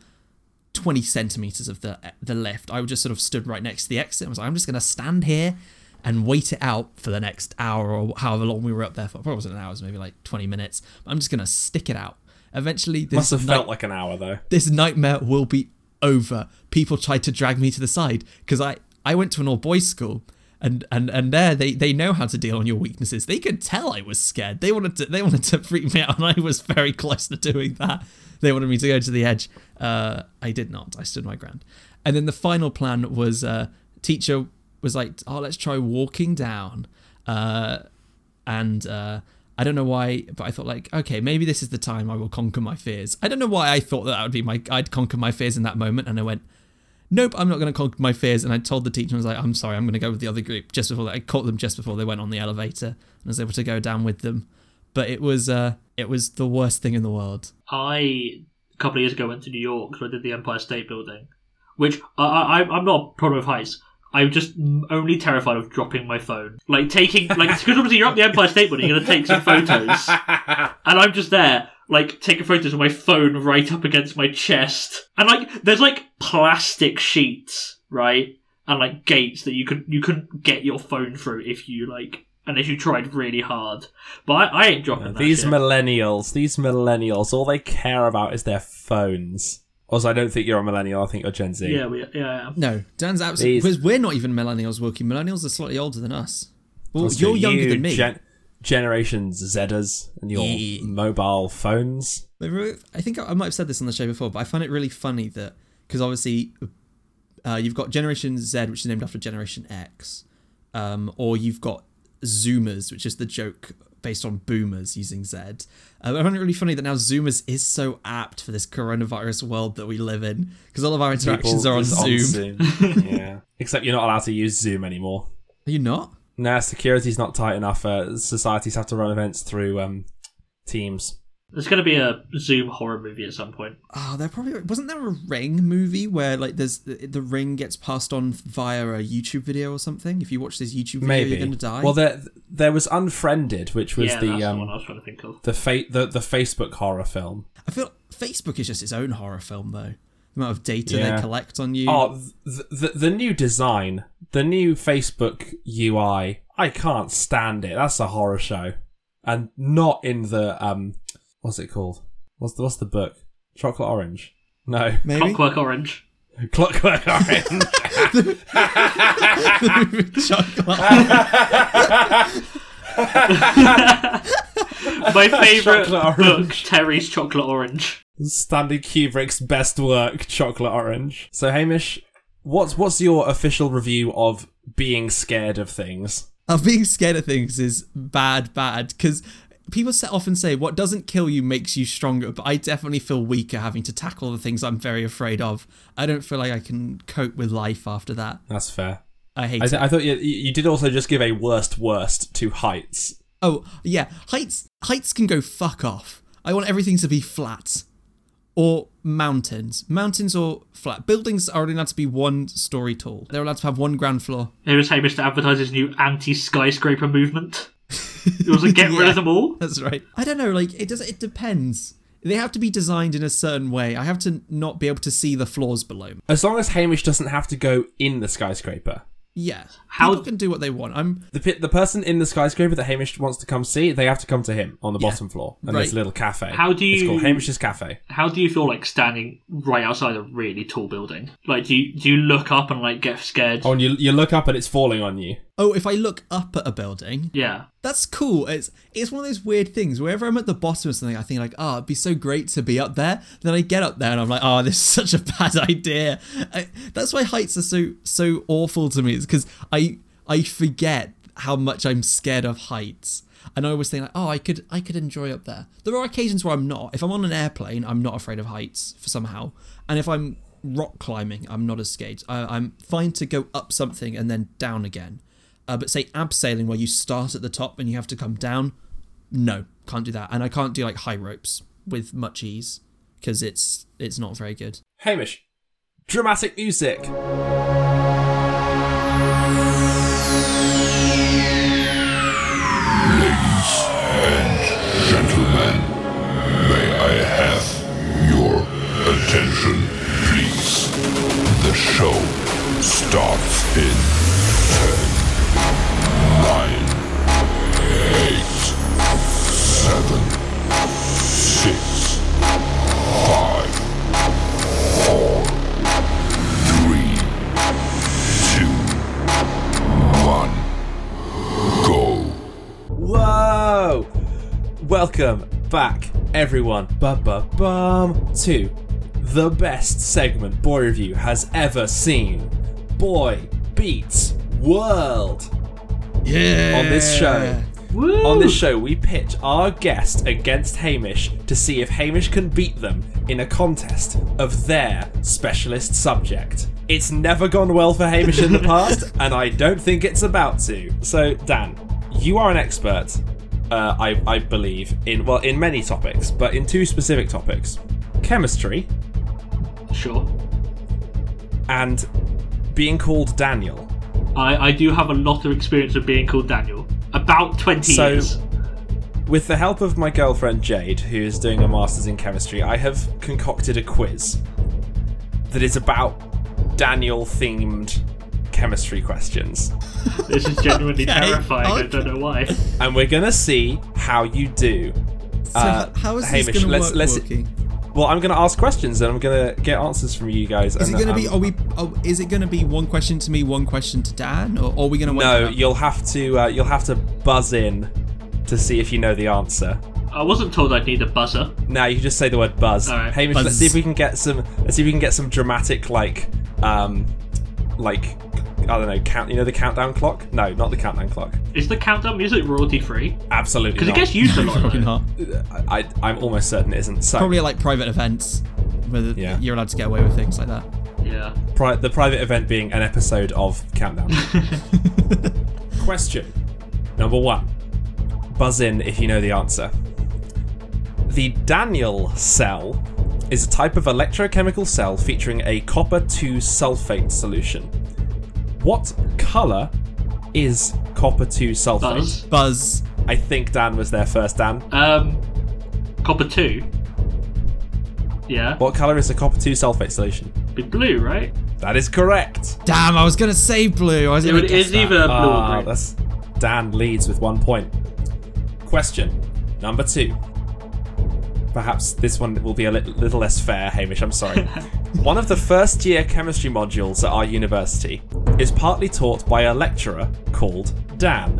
20 centimeters of the the lift. I just sort of stood right next to the exit. I was like, I'm just gonna stand here and wait it out for the next hour or however long we were up there for. Probably wasn't an hour, it was maybe like 20 minutes. I'm just gonna stick it out. Eventually, this Must have night- felt like an hour though. this nightmare will be over. People tried to drag me to the side because I I went to an all boys school. And, and and there they, they know how to deal on your weaknesses. They could tell I was scared. They wanted to they wanted to freak me out, <laughs> and I was very close to doing that. They wanted me to go to the edge. Uh, I did not. I stood my ground. And then the final plan was uh, teacher was like, "Oh, let's try walking down." Uh, and uh, I don't know why, but I thought like, okay, maybe this is the time I will conquer my fears. I don't know why I thought that, that would be my I'd conquer my fears in that moment, and I went, nope, I'm not going to conquer my fears. And I told the teacher, I was like, I'm sorry, I'm going to go with the other group just before that, I caught them just before they went on the elevator, and I was able to go down with them. But it was uh, it was the worst thing in the world. I a couple of years ago went to New York, so I did the Empire State Building, which I, I I'm not a problem with heights. I'm just only terrified of dropping my phone, like taking like because obviously you're up the Empire State Building, you're gonna take some photos, <laughs> and I'm just there like taking photos with my phone right up against my chest, and like there's like plastic sheets, right, and like gates that you could you couldn't get your phone through if you like unless you tried really hard. But I, I ain't dropping that These shit. millennials, these millennials, all they care about is their phones. Also, I don't think you're a millennial. I think you're Gen Z. yeah, we, yeah, yeah. No, Dan's absolutely These- because we're not even millennials, Wilkie. Millennials are slightly older than us. Well, Also, you're younger you than me. Gen- Generation Zers and your Yeah. mobile phones. But re- I think I I might have said this on the show before, but I find it really funny that because obviously uh, you've got Generation Z, which is named after Generation X, um, or you've got Zoomers, which is the joke based on boomers using Z. Uh, I find it really funny that now Zoomers is so apt for this coronavirus world that we live in because all of our interactions People are on just Zoom. Zoom. <laughs> yeah. Except you're not allowed to use Zoom anymore. Are you not? Nah, security's not tight enough. Uh, societies have to run events through um, Teams. There's going to be a Zoom horror movie at some point. Oh, there probably wasn't there a Ring movie where like there's the, the ring gets passed on via a YouTube video or something. If you watch this YouTube video, Maybe. you're gonna die. Well, there there was Unfriended, which was yeah, the that's the um one I was trying to think of. the fa- the the Facebook horror film. I feel Facebook is just its own horror film though. The amount of data Yeah. they collect on you. Oh, the, the the new design, the new Facebook UI. I can't stand it. That's a horror show, and not in the um, what's it called? What's the what's the book? Chocolate Orange? No, maybe Clockwork Orange. <laughs> Clockwork Orange. <laughs> chocolate. My favourite book, Terry's Chocolate Orange. Stanley Kubrick's best work, Chocolate Orange. So Hamish, what's what's your official review of being scared of things? Uh, being scared of things is bad, bad because people sa- often say what doesn't kill you makes you stronger, but I definitely feel weaker having to tackle the things I'm very afraid of. I don't feel like I can cope with life after that. That's fair. I hate I, it. th- I thought you, you did also just give a worst worst to heights. Oh yeah, heights heights can go fuck off. I want everything to be flat. Or mountains. Mountains or flat. Buildings are only allowed to be one story tall. They're allowed to have one ground floor. Here is Hamish to advertise his new anti-skyscraper movement. It was to get <laughs> rid of them all. That's right. I don't know, like it does it depends. They have to be designed in a certain way. I have to not be able to see the floors below me. As long as Hamish doesn't have to go in the skyscraper. Yeah. How- People can do what they want. I'm The pe- the person in the skyscraper that Hamish wants to come see, they have to come to him on the Yeah. bottom floor. And Right. there's a little cafe. How do you? It's you- called Hamish's Cafe. How do you feel like standing right outside a really tall building? Like, do you do you look up and like get scared? Oh, and you you look up and it's falling on you. Oh, if I look up at a building, Yeah. that's cool. It's it's one of those weird things. Wherever I'm at the bottom of something, I think like, oh, it'd be so great to be up there. Then I get up there and I'm like, oh, this is <laughs> such a bad idea. I, that's why heights are so so awful to me. It's because I I forget how much I'm scared of heights. And I always think like, oh, I could I could enjoy up there. There are occasions where I'm not. If I'm on an airplane, I'm not afraid of heights for somehow. And if I'm rock climbing, I'm not as scared. I, I'm fine to go up something and then down again. Uh, but say abseiling where you start at the top and you have to come down, no, can't do that. And I can't do like high ropes with much ease because it's it's not very good. Hamish, dramatic music. Ladies and Gentlemen, may I have your attention, please? The show starts in 10, 7, 6, 5, 4, 3, 2, 1, go. Whoa! Welcome back, everyone, ba-ba-bum, to the best segment Boy Review has ever seen. Boy Beats World. Yeah. On this show, Woo! on this show, we pitch our guest against Hamish to see if Hamish can beat them in a contest of their specialist subject. It's never gone well for Hamish in the past, <laughs> and I don't think it's about to. So, Dan, you are an expert, uh, I, I believe, in well, in many topics, but in two specific topics: chemistry Sure. and being called Daniel. I, I do have a lot of experience of being called Daniel. About 20 So- years. With the help of my girlfriend Jade, who is doing a master's in chemistry, I have concocted a quiz that is about Daniel themed chemistry questions. <laughs> This is genuinely Okay, terrifying. I don't know why. And we're gonna see how you do. So Uh, how is this going to let's- work? let's- Woking? Well, I'm gonna ask questions and I'm gonna get answers from you guys. Is it going to be? um, Are we? Oh, is it going to be one question to me, one question to Dan, or, or are we going to? No, you'll have to. Uh, you'll have to buzz in to see if you know the answer. I wasn't told I'd need a buzzer. Now you can just say the word buzz. Alright. Hamish, Buzz. let's see if we can get some. Let's see if we can get some dramatic, like, um, like, I don't know, count. You know the countdown clock? No, not the countdown clock. Is the countdown music royalty free? Absolutely Because it not. gets used a lot. <laughs> Probably though. not. I, I, I'm almost certain it isn't. So, Probably like private events where the- Yeah. you're allowed to get away with things like that. Yeah. pri- the private event being an episode of Countdown. <laughs> Question number one. Buzz in if you know the answer. The Daniel cell is a type of electrochemical cell featuring a copper 2 sulfate solution. What colour is copper 2 sulfate? Buzz. Buzz. I think Dan was there first, Dan. Um, copper two. Yeah. What colour is the copper 2 sulfate solution? Be blue, right? That is correct. Damn, I was gonna say blue. I was It gonna would- guess it's that. either blue Ah, or green. that's Dan leads with one point. Question number two perhaps this one will be a little, little less fair, Hamish. I'm sorry. <laughs> one of the first year chemistry modules at our university is partly taught by a lecturer called Dan.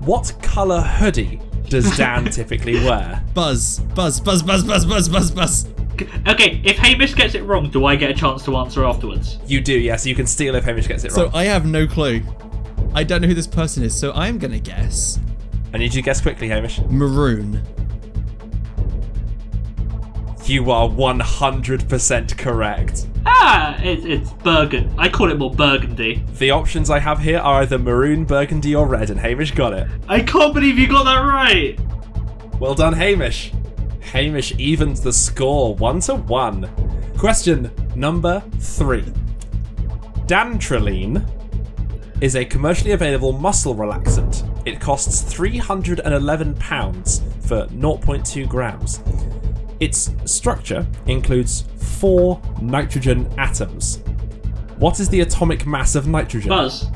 What colour hoodie does Dan <laughs> typically wear? Buzz, buzz, buzz, buzz, buzz, buzz, buzz, buzz. Okay, if Hamish gets it wrong, do I get a chance to answer afterwards? You do, yes. You can steal if Hamish gets it wrong. So I have no clue. I don't know who this person is, so I'm gonna guess. I need you to guess quickly, Hamish. Maroon. You are 100% correct. Ah, it, it's burgundy. I call it more burgundy. The options I have here are either maroon, burgundy, or red, and Hamish got it. I can't believe you got that right. Well done, Hamish. Hamish evens the score one to one. Question number three. Dantrolene is a commercially available muscle relaxant. It costs £311 for 0.2 grams. Its structure includes four nitrogen atoms. What is the atomic mass of nitrogen? Buzz.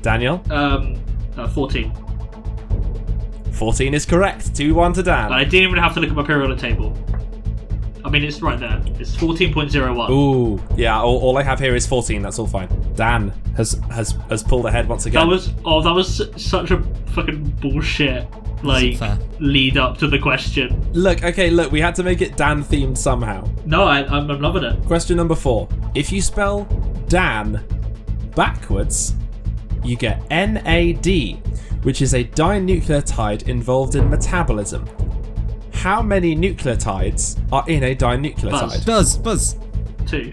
Daniel? Um, uh, 14. 14 is correct. 2 1 to Dan. I didn't even have to look at my periodic table. I mean, it's right there. It's 14.01. Ooh, yeah. All, all I have here is fourteen. That's all fine. Dan has has has pulled ahead once again. That was oh, that was such a fucking bullshit like lead up to the question. look. Okay, look. We had to make it Dan themed somehow. No, I, I'm, I'm loving it. Question number four. If you spell Dan backwards, you get NAD, which is a dinucleotide involved in metabolism. How many nucleotides are in a dinucleotide? Buzz. Buzz. Buzz. Two.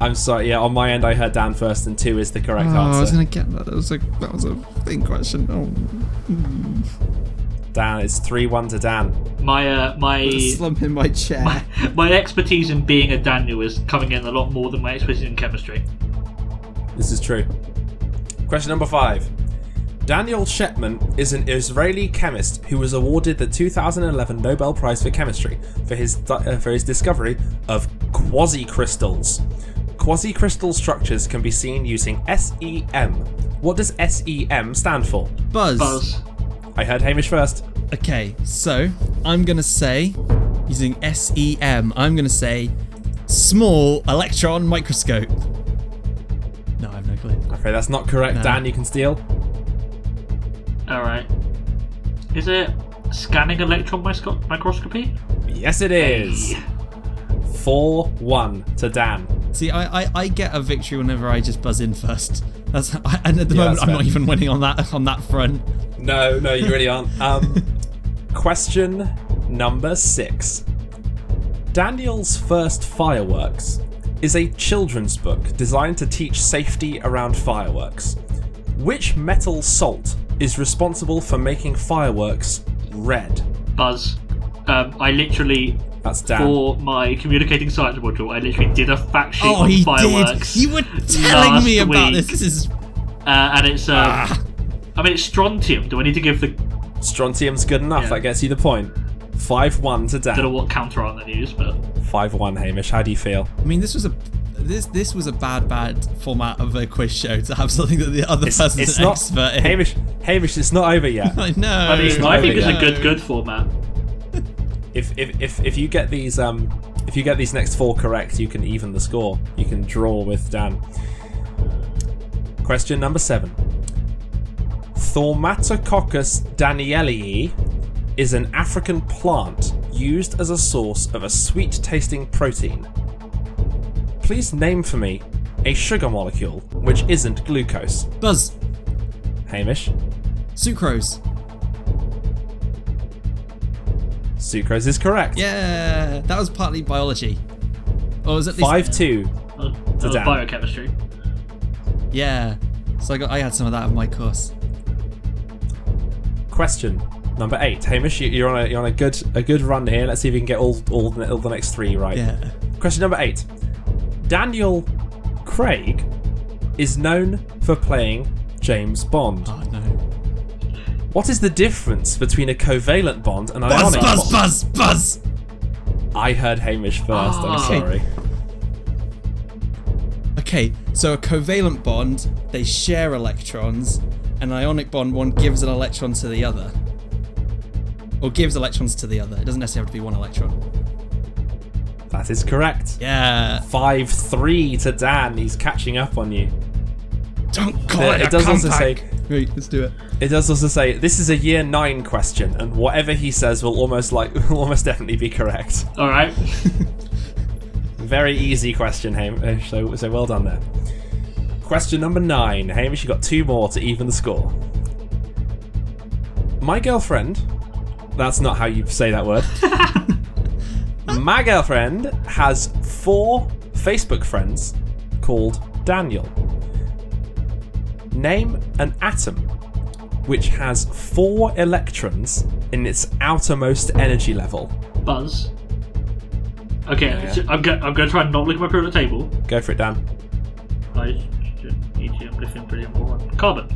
I'm sorry. Yeah, on my end, I heard Dan first, and two is the correct Oh, I was gonna get that. That was a that was a thing question. Oh, Dan, it's three one to Dan. My uh, my slump in my chair. my expertise in being a Daniel is coming in a lot more than my expertise in chemistry. This is true. Question number five. Daniel Shechtman is an Israeli chemist who was awarded the 2011 Nobel Prize for Chemistry for his uh, for his discovery of quasi-crystals. Quasi-crystal structures can be seen using SEM. What does SEM stand for? Buzz. Buzz. I heard Hamish first. Okay, so I'm gonna say using SEM. I'm gonna say small electron microscope. No, I have no clue. Okay, that's not correct. No. Dan, you can steal. All right. Is it scanning electron microsco- microscopy? Yes, it is. Hey. Four one to Dan. See, I, I, I get a victory whenever I just buzz in first. That's and at the Yeah, moment I'm fair. not even winning on that on that front. No, no, you really aren't. <laughs> Um, question number six. Daniel's first fireworks is a children's book designed to teach safety around fireworks. Which metal salt is responsible for making fireworks red? Buzz. Um, I literally That's Dan. for my communicating science module, I literally did a fact sheet Oh, on he fireworks. did. You were telling me about week. this. This is Uh, and it's um, Ah. I mean it's strontium. Do I need to give the Strontium's good enough. Yeah. That gets you the point. Five one to don't know Dan. what counter art they use, but Five one. Hamish, how do you feel? I mean, this was a this this was a bad bad format of a quiz show to have something that the other It's, person's it's an not. expert in. Hamish, Hamish, it's not over yet. <laughs> I know. I mean not I think over it's a good good format. If if if, if you get these um if you get these next four correct, you can even the score. You can draw with Dan. Question number seven. Thaumatococcus danielii is an African plant used as a source of a sweet-tasting protein. Please name for me a sugar molecule which isn't glucose? Buzz. Hamish. Sucrose. Sucrose is correct. Yeah, that was partly biology. Or was it at least 5 2. Uh, that was biochemistry. Yeah. So I got I had some of that in my course. Question number eight. Hamish, you- you're on a you're on a good a good run here. Let's see if you can get all all the, all the next three right. Yeah. Question number eight. Daniel Craig is known for playing James Bond. Oh no. What is the difference between a covalent bond and an Buzz, ionic buzz, bond? buzz, buzz. I heard Hamish first. I'm Ah. sorry. Okay, so a covalent bond, they share electrons. An ionic bond, one gives an electron to the other. Or gives electrons to the other. It doesn't necessarily have to be one electron. That is correct. Yeah. Five three to Dan. He's catching up on you. Don't call it, it a does also compact. say- Wait, let's do it. It does also say this is a year nine question, and whatever he says will almost like <laughs> will almost definitely be correct. All right. <laughs> Very easy question, Hamish. Uh, so, so well done there. Question number nine. Hamish, you got two more to even the score. My girlfriend. That's not how you say that word. <laughs> My girlfriend has four Facebook friends called Daniel. Name an atom which has four electrons in its outermost energy level. Buzz. Okay, Yeah. so I'm going. I'm going to try and not look at my periodic table. Go for it, Dan. Hydrogen, helium, lithium, beryllium, boron, carbon.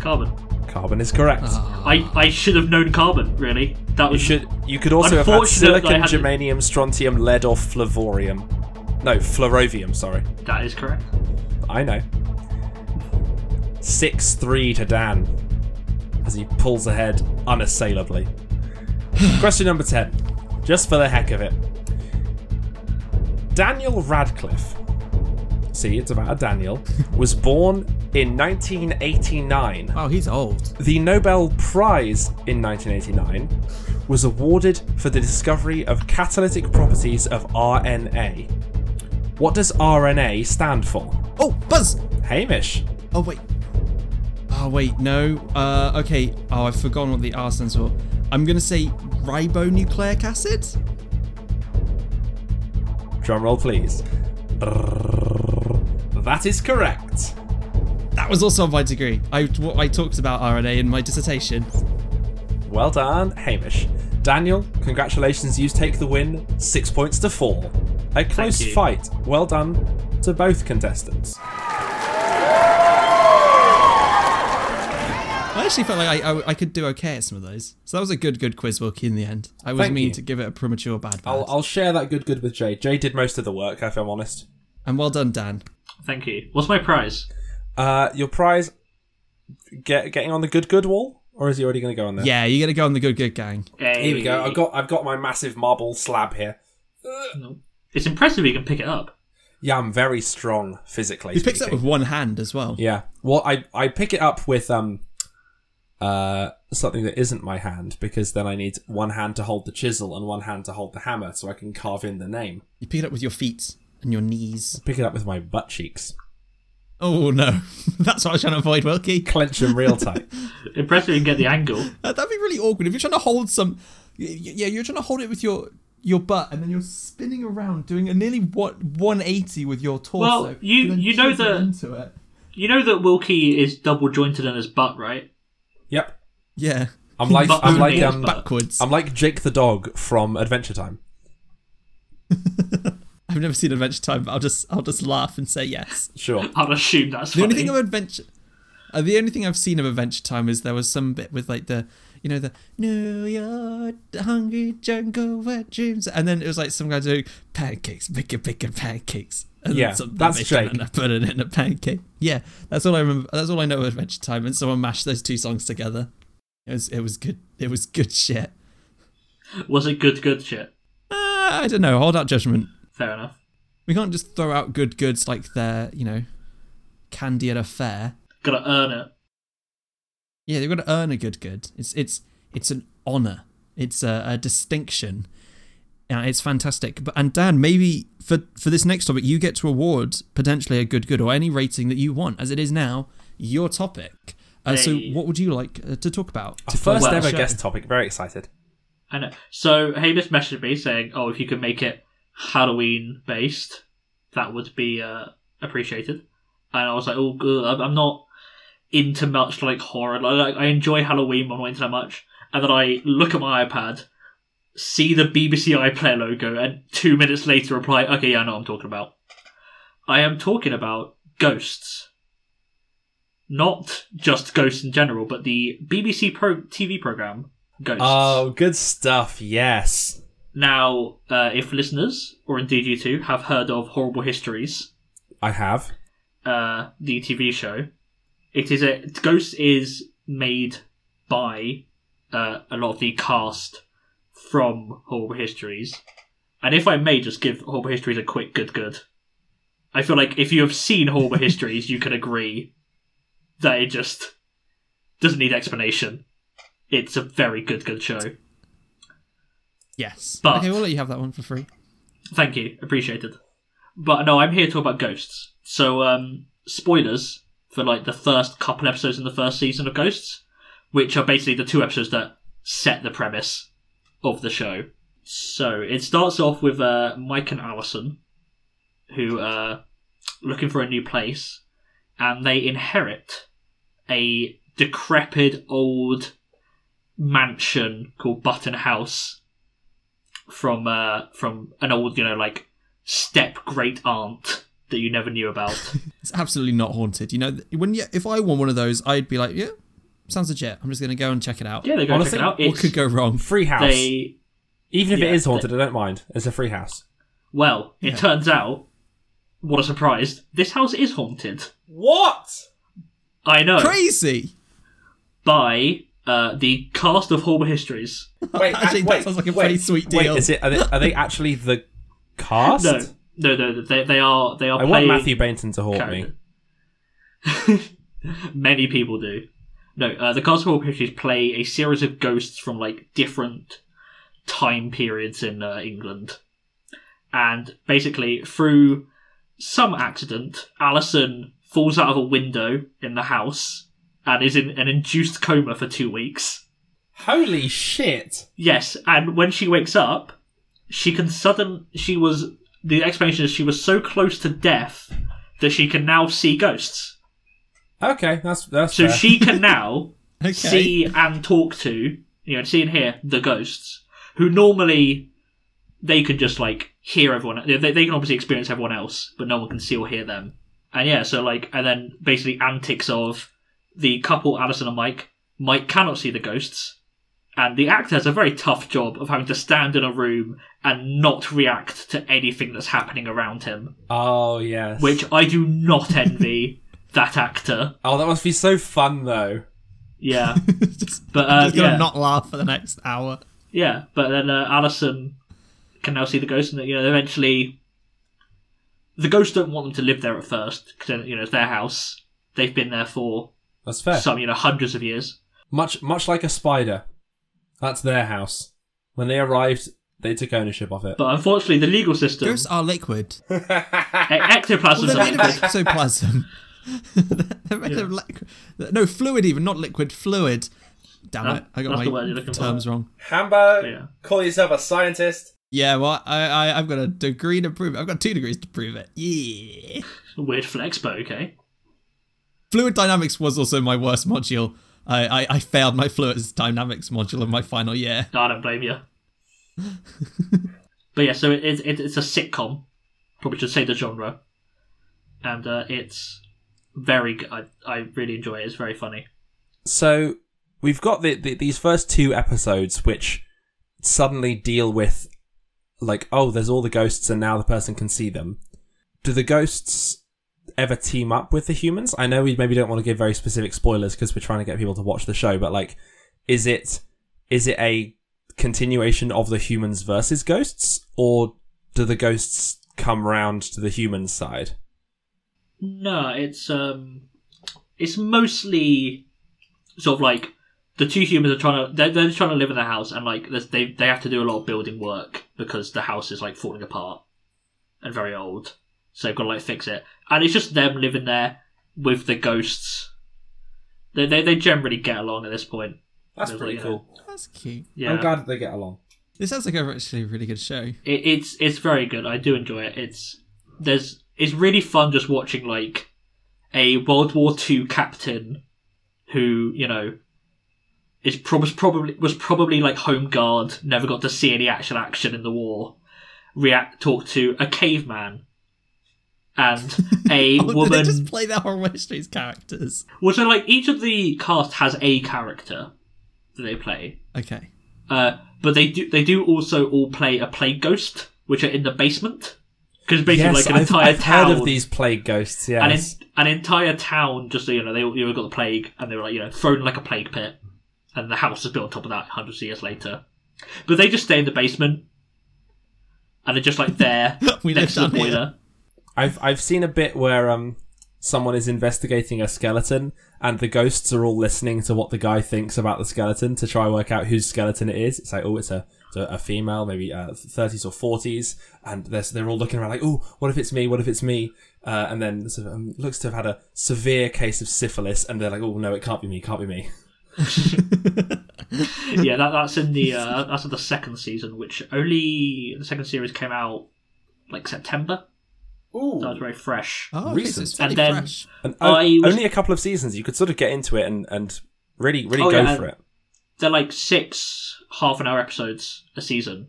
Carbon. Carbon is correct. Ah. I, I should have known carbon. Really, that You was should. You could also have had Unfortunate that I silicon, had to- germanium, strontium, lead, or flavorium. No, flerovium. Sorry, That is correct. I know. Six three to Dan as he pulls ahead unassailably. <sighs> Question number ten, just for the heck of it. Daniel Radcliffe. See, it's about a Daniel. <laughs> was born in 1989. Oh, he's old. The Nobel Prize in 1989 was awarded for the discovery of catalytic properties of RNA. What does RNA stand for? Oh, Buzz! Hamish. Oh, wait. Oh, wait, no. Uh, okay. Oh, I've forgotten what the R stands for. I'm going to say ribonucleic acid? Drumroll, please. That is correct. That was also on my degree. I, what I talked about RNA in my dissertation. Well done, Hamish. Daniel, congratulations, you take the win. Six points to four. A close fight. Well done to both contestants. I actually felt like I, I, I could do okay at some of those. So that was a good, good quiz, Wilkie, in the end. I was Thank mean you. to give it a premature bad bad. I'll, I'll share that good good with Jay. Jay did most of the work, if I'm honest. And well done, Dan. Thank you. What's my prize? Uh, your prize, get getting on the good good wall, or is he already going to go on there? Yeah, you're going to go on the good, good gang. Here we go. I've got I've got my massive marble slab here. No. It's impressive you can pick it up. Yeah, I'm very strong physically. He picks it up with one hand as well. Yeah. Well, I I pick it up with um uh something that isn't my hand because then I need one hand to hold the chisel and one hand to hold the hammer so I can carve in the name. You pick it up with your feet and your knees. Pick it up with my butt cheeks. Oh no, <laughs> that's what I was trying to avoid, Wilkie. Clench them real tight. <laughs> Impressive you can get the angle. Uh, that'd be really awkward if you're trying to hold some. y- y- Yeah, you're trying to hold it with your your butt, and then you're spinning around doing a nearly what 180 with your torso. Well, you- you know that- into it. You know that Wilkie is double jointed in his butt, right? Yep. Yeah, I'm like But I'm like his um backwards. I'm like Jake the dog from Adventure Time. <laughs> I've never seen Adventure Time, but I'll just I'll just laugh and say yes. Sure. I'll assume that's The funny. only thing of Adventure, uh, the only thing I've seen of Adventure Time is there was some bit with like the, you know, the New York hungry jungle wet dreams, and then it was like some guy doing pancakes, bigger, bigger pancakes. And Yeah, some- that's they And I put it in a pancake. Yeah, that's all I remember. That's all I know of Adventure Time, and someone mashed those two songs together. It was it was good. It was good shit. Was it good, good shit? Uh, I don't know. Hold out judgment. Fair enough. We can't just throw out good goods like they're you know, candy at a fair. Gotta earn it. Yeah, they've got to earn a good good. It's it's it's an honor. It's a, a distinction. Yeah, it's fantastic. But and Dan, maybe for for this next topic, you get to award potentially a good good or any rating that you want. As it is now, your topic. Uh, So, what would you like uh, to talk about? Our to first close the ever show? guest topic. Very excited. I know. So Hamish messaged me saying, "Oh, if you could make it Halloween based, that would be uh, appreciated." And I was like, "Oh, good. I'm- I'm not into much like horror. Like, I enjoy Halloween, but I'm not into that much." And then I look at my iPad, see the BBC iPlayer logo, and two minutes later reply, "Okay, yeah, I know what I'm talking about. I am talking about ghosts." Not just ghosts in general, but the BBC pro- TV program Ghosts. Oh, good stuff. Yes. Now, uh, if listeners, or indeed you two, have heard of Horrible Histories, I have. uh, the TV show, it is a Ghost is made by uh, a lot of the cast from Horrible Histories, and if I may just give Horrible Histories a quick good good, I feel like if you have seen Horrible Histories, you can agree that it just doesn't need explanation. It's a very good good show. Yes. But- okay, we'll let you have that one for free. Thank you, appreciated. But no, I'm here to talk about Ghosts. So, um, spoilers for like the first couple episodes in the first season of Ghosts, which are basically the two episodes that set the premise of the show. So it starts off with uh, Mike and Alison, who are looking for a new place, and they inherit a decrepit old mansion called Button House from uh, from an old, you know, like step great aunt that you never knew about. <laughs> It's absolutely not haunted. You know, when you, if I won one of those, I'd be like, yeah, sounds legit. I'm just going to go and check it out. yeah, they go Honestly, check it out. what It's, could go wrong? Free house. they Even if yeah, it is haunted, I don't mind. It's a free house. well, it Yeah. turns out, what a surprise! This house is haunted. What? I know Crazy. by uh, the cast of Horrible Histories. Wait, <laughs> Actually, that sounds like a pretty sweet Wait, deal. is it? Are they, are they <laughs> actually the cast? No, no, no, they they are they are I want Mathew Baynton to haunt me. <laughs> Many people do. No, uh, the cast of Horrible play a series of ghosts from like different time periods in uh, England, and basically through some accident, Alison falls out of a window in the house and is in an induced coma for two weeks. Holy shit! Yes, and when she wakes up, she can sudden she was the explanation is she was so close to death that she can now see ghosts. Okay, that's that's So fair. she can now <laughs> Okay. see and talk to, you know, see and hear the ghosts who normally they can just like hear everyone. They, they can obviously experience everyone else, but no one can see or hear them. And yeah, so like, and then basically antics of the couple, Alison and Mike. Mike cannot see the ghosts, and the actor has a very tough job of having to stand in a room and not react to anything that's happening around him, Oh yes. which I do not envy <laughs> that actor. Oh, that must be so fun though. Yeah, just, <laughs> but uh, just gonna yeah. not laugh for the next hour. Yeah, but then uh, Alison can now see the ghost, and you know eventually the ghosts don't want them to live there at first because you know it's their house. They've been there for That's fair. some you know hundreds of years. Much much like a spider. That's their house. When they arrived, they took ownership of it. But unfortunately, the legal system, Ghosts are liquid. <laughs> e- ectoplasm, Well, they're made of liquid. ectoplasm. <laughs> they're made of liquid. No, fluid even, not liquid, fluid. Damn Huh? it, I got That's the word my you're for. terms wrong. Hambo, Yeah. call yourself a scientist. Yeah, well, I, I, I've got a degree to prove it. I've got two degrees to prove it. Yeah. Weird flex, but okay. Fluid dynamics was also my worst module. I, I, I failed my fluid dynamics module in my final year. <laughs> I don't blame you. but yeah, so it, it, it's a sitcom. Probably should say the genre, and uh, it's very good. I, I really enjoy it. It's very funny. So we've got the, the, these first two episodes, which suddenly deal with like, oh, there's all the ghosts, and now the person can see them. Do the ghosts ever team up with the humans? I know we maybe don't want to give very specific spoilers because we're trying to get people to watch the show, but like, is it is it a continuation of the humans versus ghosts, or do the ghosts come round to the human side? No, it's um, it's mostly sort of like the two humans are trying to they're, they're trying to live in the house and like they they have to do a lot of building work because the house is like falling apart and very old so they've got to like fix it and it's just them living there with the ghosts they they, they generally get along at this point That's There's pretty like, cool. That's cute. yeah I'm glad that they get along. This sounds like a actually really good show. it, it's it's very good i do enjoy it it's there's it's really fun just watching like a world war ii captain who you know is prob- was probably was probably like home guard never got to see any actual action in the war react talk to a caveman and <laughs> a Oh, woman they just play their Horrible Histories characters? well so like each of the cast has a character that they play Okay. uh, but they do they do also all play a plague ghost which are in the basement because basically Yes, like an I've, entire I've town heard of these plague ghosts. an, Yes. en- an entire town just so you know they you know, got the plague and they were like you know thrown like a plague pit and the house is built on top of that hundreds of years later but they just stay in the basement and they're just like there <laughs> We next to the down here. I've I've seen a bit where um someone is investigating a skeleton and the ghosts are all listening to what the guy thinks about the skeleton to try and work out whose skeleton it is. It's like oh, it's a it's a, a female, maybe uh, thirties or forties, and they're they're all looking around like oh, what if it's me? What if it's me? Uh, and then of, um, looks to have had a severe case of syphilis, and they're like oh no, it can't be me, can't be me. <laughs> yeah that, that's in the uh, that's in the second season which only the second series came out like september Ooh. that was very fresh Oh, okay, Recent. so it's fairly And then- fresh. And I o- was- only a couple of seasons. You could sort of get into it and, and really, really Oh, go yeah, for it. they're like six half an hour episodes a season.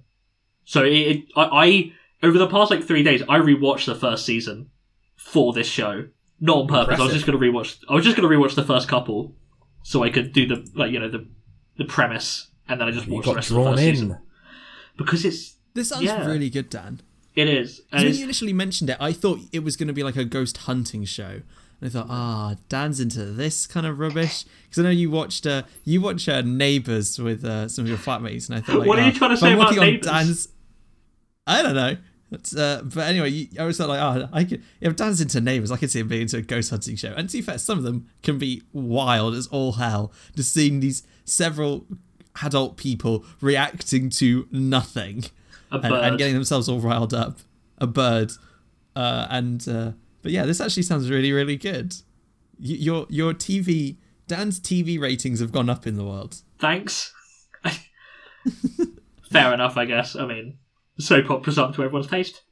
So it, it I, I over the past like three days I rewatched the first season for this show. Not on purpose. I was just gonna rewatch I was just gonna rewatch the first couple so I could do the like you know the the premise and then I just You watched the got rest of the drawn first in. season. Because it's This sounds Yeah. really good, Dan. It is. when you initially mentioned it, I thought it was going to be like a ghost hunting show. And I thought, ah, Dan's into this kind of rubbish. Because I know you watched uh, you watch uh, Neighbours with uh, some of your flatmates, and I thought, like, What are you ah, trying to say I'm about Neighbours? Dan's, I don't know. It's, uh, but anyway, you, I was like, oh, I could, if Dan's into Neighbours, I could see him being into a ghost hunting show. And to be fair, some of them can be wild as all hell. Just seeing these several adult people reacting to nothing and, bird. and getting themselves all riled up. A bird, uh, and uh, but yeah, this actually sounds really, really good. Y- your your TV Dan's TV ratings have gone up in the world. Thanks. <laughs> Fair enough, I guess. I mean, soap operas up to everyone's taste.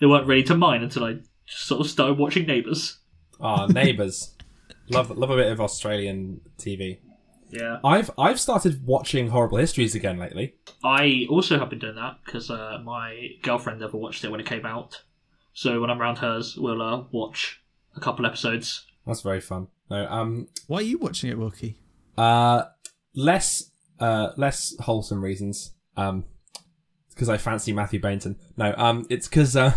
They weren't ready to mine until I just sort of started watching Neighbours. Ah, neighbours. <laughs> love love a bit of Australian TV. Yeah. I've I've started watching Horrible Histories again lately. I also have been doing that because uh, my girlfriend never watched it when it came out. So when I'm around hers, we'll uh, watch a couple episodes. That's very fun. No, um, Why are you watching it, Wilkie? uh, less uh less wholesome reasons. Um, because I fancy Mathew Baynton. No, um, it's because uh,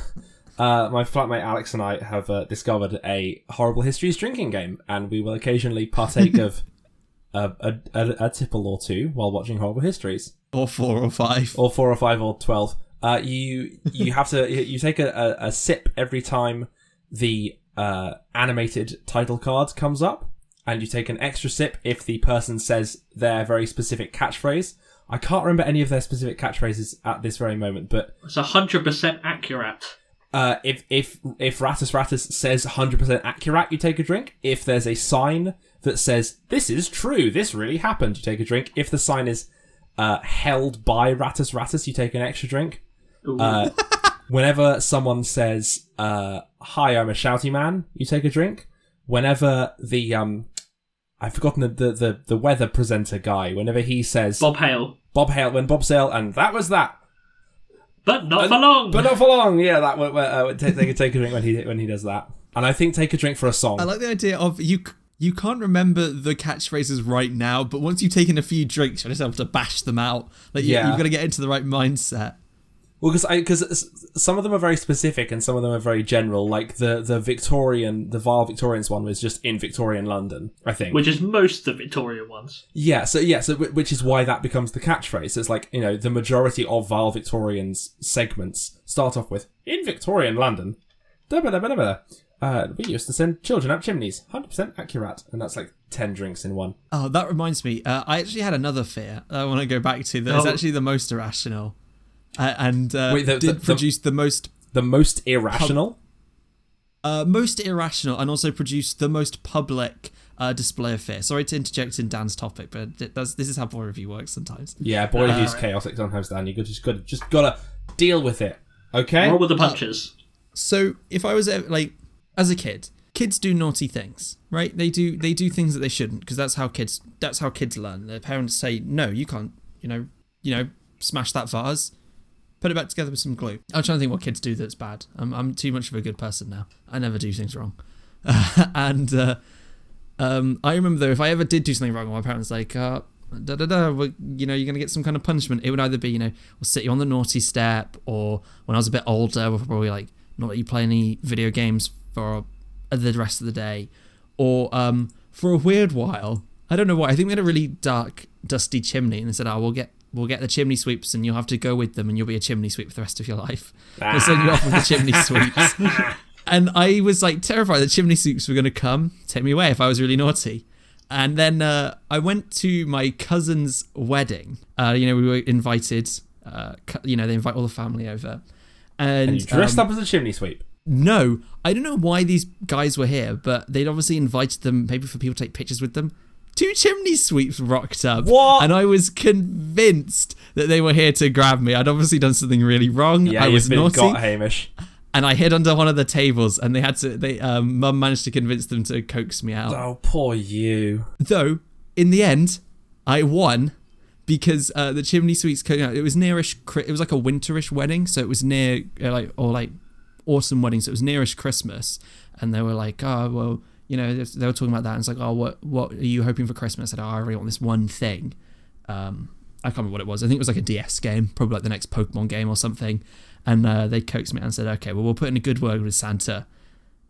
uh, my flatmate Alex and I have uh, discovered a Horrible Histories drinking game, and we will occasionally partake <laughs> of a, a, a, a tipple or two while watching Horrible Histories. Or four or five? or four or five or twelve. Uh, you you have to you take a, a, a sip every time the uh, animated title card comes up, and you take an extra sip if the person says their very specific catchphrase. I can't remember any of their specific catchphrases at this very moment, but It's hundred percent accurate. uh, if if if Rattus Rattus says 100% accurate, you take a drink. If there's a sign that says this is true, this really happened, you take a drink. If the sign is uh, held by Rattus Rattus, you take an extra drink. Uh, whenever someone says uh, "Hi, I'm a shouty man," you take a drink. Whenever the um, I've forgotten the the the, the weather presenter guy. Whenever he says Bob Hale, Bob Hale, when Bob Sale, and that was that. but not for long. But not for long. Yeah, that would uh, would take, take, a, take a drink when he when he does that. And I think take a drink for a song. I like the idea of you. C- You can't remember the catchphrases right now, but once you've taken a few drinks, you're just able to bash them out. Like you, Yeah. you've got to get into the right mindset. well, because because some of them are very specific and some of them are very general. Like the the Victorian, the Vile Victorians one was just in Victorian London, I think. which is most of the Victorian ones. Yeah, so yeah, so wh- which is why that becomes the catchphrase. So it's like you know the majority of Vile Victorians segments start off with in Victorian London, da ba da ba da ba. Uh, we used to send children up chimneys. 100% accurate. And that's like 10 drinks in one. Oh, that reminds me. Uh, I actually had another fear that I want to go back to that is Oh. actually the most irrational, uh, and uh, Wait, the- did the- the- produce the most The most irrational? uh, most irrational and also produced the most public uh, display of fear. Sorry to interject in Dan's topic, but it does, this is how boy review works sometimes. Yeah, boy review's chaotic sometimes, Dan. You got- just got just gotta deal with it. Okay? Roll with the punches. So if I was like as a kid, kids do naughty things, right? They do they do things that they shouldn't because that's how kids that's how kids learn. Their parents say no, you can't, you know, you know, smash that vase. Put it back together with some glue. I'm trying to think what kids do that's bad. I'm, I'm too much of a good person now. I never do things wrong. <laughs> and uh, um, I remember though, if I ever did do something wrong, my parents like, uh, da da da, well, you know, you're gonna get some kind of punishment. It would either be, you know, we'll sit you on the naughty step, or when I was a bit older, we'll probably like not let you play any video games for the rest of the day, or um, for a weird while, I don't know why. I think we had a really dark, dusty chimney, and they said, "Oh, we'll get." We'll get the chimney sweeps, and you'll have to go with them, and you'll be a chimney sweep for the rest of your life. They'll send you off with the chimney sweeps. And I was like terrified the chimney sweeps were going to come take me away if I was really naughty. And then uh, I went to my cousin's wedding. Uh, you know, we were invited. Uh, you know, they invite all the family over. And, and you dressed um, up as a chimney sweep. No, I don't know why these guys were here, but they'd obviously invited them maybe for people to take pictures with them. Two chimney sweeps rocked up. What? And I was convinced that they were here to grab me. I'd obviously done something really wrong. Yeah, I was been naughty got, Hamish. and I hid under one of the tables, and they had to. They um, mum managed to convince them to coax me out. Oh, poor you. Though in the end, I won because uh, the chimney sweeps. It was nearish. It was like a winterish wedding, so it was near uh, like or like autumn weddings. it was nearest Christmas. And they were like, oh well, you know, they were talking about that. And it's like, oh, what what are you hoping for Christmas? I said, oh, I really want this one thing. Um, I can't remember what it was. I think it was like a DS game, probably like the next Pokemon game or something. And uh, they coaxed me and said, okay, well, we'll put in a good word with Santa.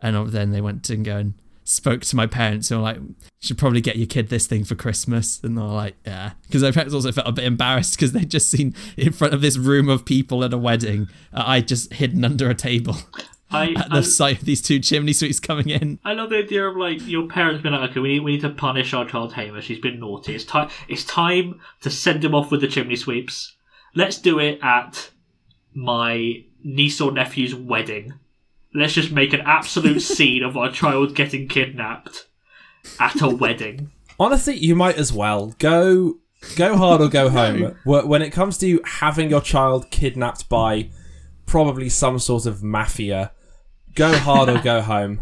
And then they went and go and spoke to my parents who were like, should probably get your kid this thing for Christmas. And they were like, yeah. Because my parents also felt a bit embarrassed because they'd just seen in front of this room of people at a wedding, uh, I just hidden under a table I, <laughs> at I, the sight of these two chimney sweeps coming in. I love the idea of like your parents being like, okay, we need, we need to punish our child Hamish. He's been naughty. It's time. It's time to send him off with the chimney sweeps. Let's do it at my niece or nephew's wedding. Let's just make an absolute <laughs> scene of our child getting kidnapped at a wedding. Honestly, you might as well go go hard or go <laughs> home. Wh- When it comes to having your child kidnapped by probably some sort of mafia, go hard or go <laughs> home.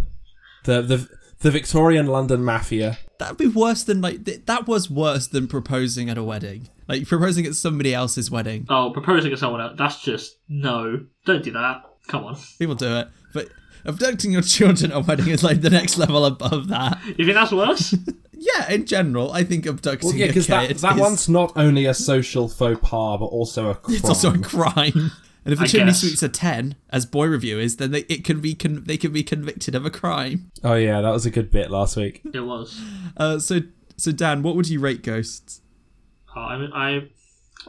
The the the Victorian London mafia. That'd be worse than like, th- that was worse than proposing at a wedding. Like proposing at somebody else's wedding. Oh, proposing at someone else. That's just no. Don't do that. Come on. People do it. But abducting your children at a wedding is like the next level above that. You think that's worse? <laughs> Yeah, in general, I think abducting Well, yeah, a because that, kid that is- one's not only a social faux pas, but also a crime. <laughs> It's also a crime. And if the I chimney guess. sweeps are ten, as boy review is, then they it can be con- they can be convicted of a crime. Oh yeah, that was a good bit last week. it was. Uh, so so Dan, what would you rate Ghosts? Oh, I, I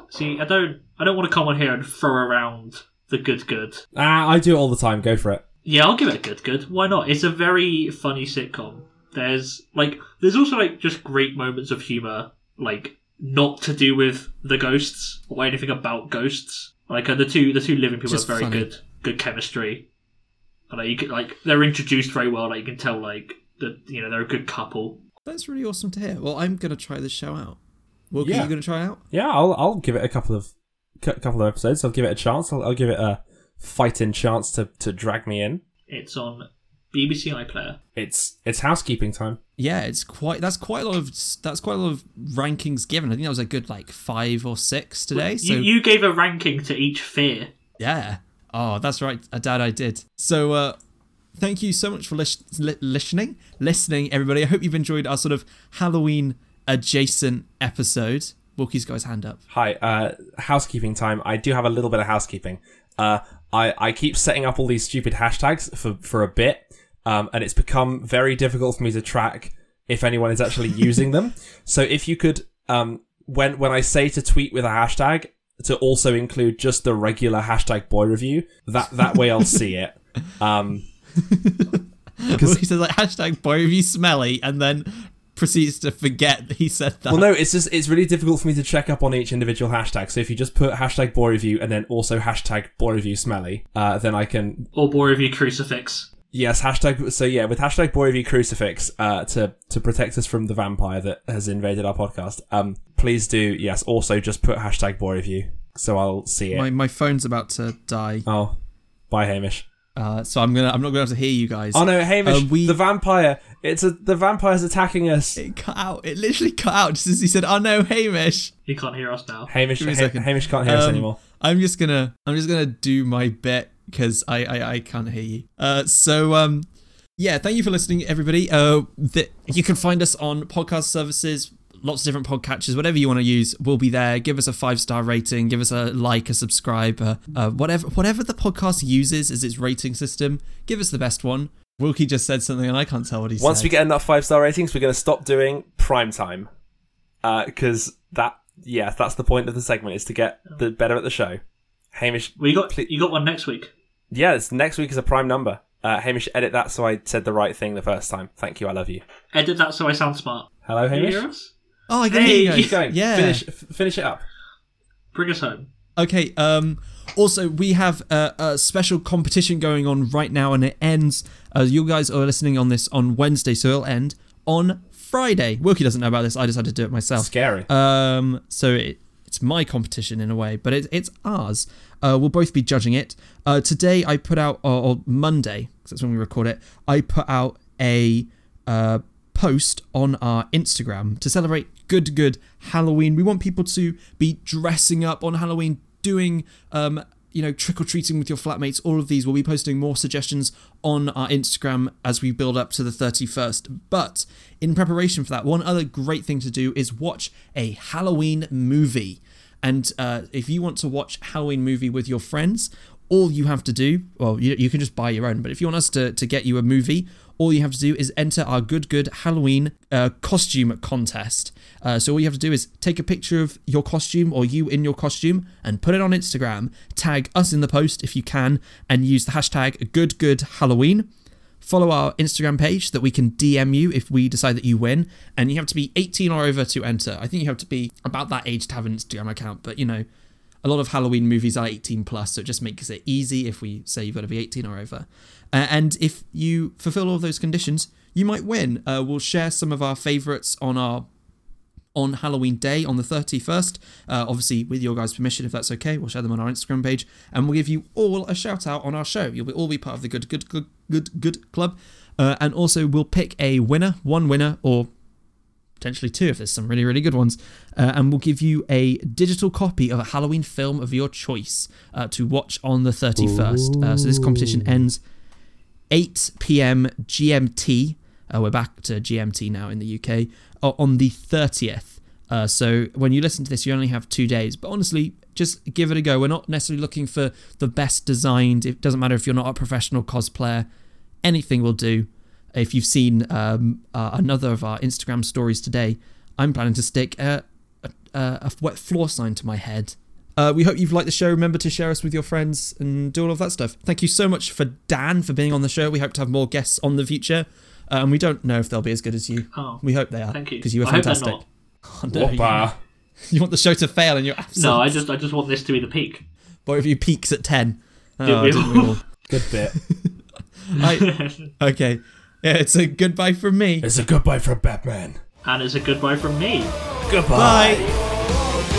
see. I don't. I don't want to come on here and throw around the good, good. Ah, I do it all the time. Go for it. Yeah, I'll give it a good, good. Why not? It's a very funny sitcom. There's like, there's also like just great moments of humor, like not to do with the ghosts or anything about ghosts. Like uh, the two, the two living people Just have very funny. good, good chemistry. And like, you can, like they're introduced very well. Like you can tell, like that you know they're a good couple. That's really awesome to hear. Well, I'm gonna try this show out. Well, Yeah. are you gonna try out? Yeah, I'll I'll give it a couple of cou- couple of episodes. I'll give it a chance. I'll, I'll give it a fighting chance to to drag me in. It's on BBC iPlayer. It's it's housekeeping time. Yeah, it's quite. That's quite a lot of. That's quite a lot of rankings given. I think that was a good like five or six today. So you, you gave a ranking to each fear. Yeah. Oh, that's right, uh, Dad. I did. So, uh, thank you so much for lis- li- listening, listening, everybody. I hope you've enjoyed our sort of Halloween adjacent episode. Wilkie's got his hand up. Hi, uh, housekeeping time. I do have a little bit of housekeeping. Uh, I I keep setting up all these stupid hashtags for for a bit, um, and it's become very difficult for me to track if anyone is actually <laughs> using them. So if you could, um, when when I say to tweet with a hashtag, to also include just the regular hashtag boy review. That that way I'll see it. <laughs> Um, <laughs> well, he says like hashtag boy review smelly, and then proceeds to forget that he said that. Well, no, it's just it's really difficult for me to check up on each individual hashtag. So if you just put hashtag boy review and then also hashtag boy review smelly, uh, then I can Or boy review crucifix. yes hashtag. So yeah, with hashtag boy review crucifix uh, to to protect us from the vampire that has invaded our podcast. Um, please do yes. Also, just put hashtag boy review so I'll see it. my my phone's about to die, Oh, bye, Hamish. Uh, so I'm gonna I'm not gonna be able to hear you guys. Oh no, Hamish, Uh, we- the vampire. It's a the vampire's attacking us. It cut out. It literally cut out just as he said, "Oh no, Hamish." He can't hear us now. Hamish, Give me a Ha- second. Hamish can't hear us Um, anymore. I'm just gonna I'm just gonna do my bit because I, I I can't hear you. Uh, so um, yeah, thank you for listening, everybody. Uh, the, you can find us on podcast services, lots of different podcatchers, whatever you want to use, we'll be there. Give us a five star rating, give us a like, a subscribe, uh, uh, whatever whatever the podcast uses as its rating system. Give us the best one. Wilkie just said something and I can't tell what he Once said. we get enough five star ratings, we're going to stop doing prime time. Because that, yeah, that's the point of the segment is to get the better at the show. Hamish, We got Ple- you got one next week. yeah, it's, next week is a prime number. Uh, Hamish, edit that so I said the right thing the first time. Thank you, I love you. Edit that so I sound smart. Hello, Can you Hamish. Oh, I get Hey, you. keep. Going. Yeah. Finish. F- finish it up. Bring us home. Okay. Um. Also, we have a, a special competition going on right now, and it ends. Uh, you guys are listening on this on Wednesday, so it'll end on Friday. Wilkie doesn't know about this. I just had to do it myself. Scary. Um. So it, it's my competition in a way, but it, it's ours. Uh, we'll both be judging it. Uh, today I put out, or, or Monday, 'cause that's when we record it. I put out a uh, post on our Instagram to celebrate good, good Halloween. We want people to be dressing up on Halloween, doing, um, you know, trick or treating with your flatmates. All of these. We'll be posting more suggestions on our Instagram as we build up to the 31st. But in preparation for that, one other great thing to do is watch a Halloween movie. And uh, if you want to watch Halloween movie with your friends, all you have to do, well, you, you can just buy your own, but if you want us to, to get you a movie, all you have to do is enter our Good Good Halloween uh, costume contest. Uh, so all you have to do is take a picture of your costume or you in your costume and put it on Instagram. Tag us in the post if you can, and use the hashtag Good Good Halloween follow our Instagram page so that we can DM you if we decide that you win. And you have to be 18 or over to enter. I think you have to be about that age to have an Instagram account, but you know, a lot of Halloween movies are 18 plus, so it just makes it easy if we say you've got to be 18 or over. Uh, and if you fulfill all those conditions, you might win. Uh, we'll share some of our favorites on our on Halloween Day on the 31st. Uh, obviously, with your guys' permission, if that's okay, we'll share them on our Instagram page and we'll give you all a shout out on our show. You'll be, all be part of the Good Good Good Good Good Club. Uh, and also, we'll pick a winner, one winner, or potentially two if there's some really, really good ones. Uh, and we'll give you a digital copy of a Halloween film of your choice uh, to watch on the 31st. Uh, so this competition ends 8 p.m. GMT. Uh, we're back to GMT now in the UK uh, on the 30th. Uh, so when you listen to this, you only have two days. But honestly, just give it a go. We're not necessarily looking for the best designed. It doesn't matter if you're not a professional cosplayer. Anything will do. If you've seen um, uh, another of our Instagram stories today, I'm planning to stick a, a, a wet floor sign to my head. Uh, we hope you've liked the show. Remember to share us with your friends and do all of that stuff. Thank you so much for Dan for being on the show. We hope to have more guests on the future. Uh, and we don't know if they'll be as good as you. Oh, We hope they are. thank you. Because you were I hope they're fantastic. not. <laughs> Oh, no, you, you want the show to fail and you're absent. <laughs> No, I just I just want this to be the peak. Boy, if you peaks at 10. Oh, Did we didn't we all? all? Good bit. <laughs> I, okay. Yeah, it's a goodbye from me. it's a goodbye from Batman. and it's a goodbye from me. Goodbye. Bye.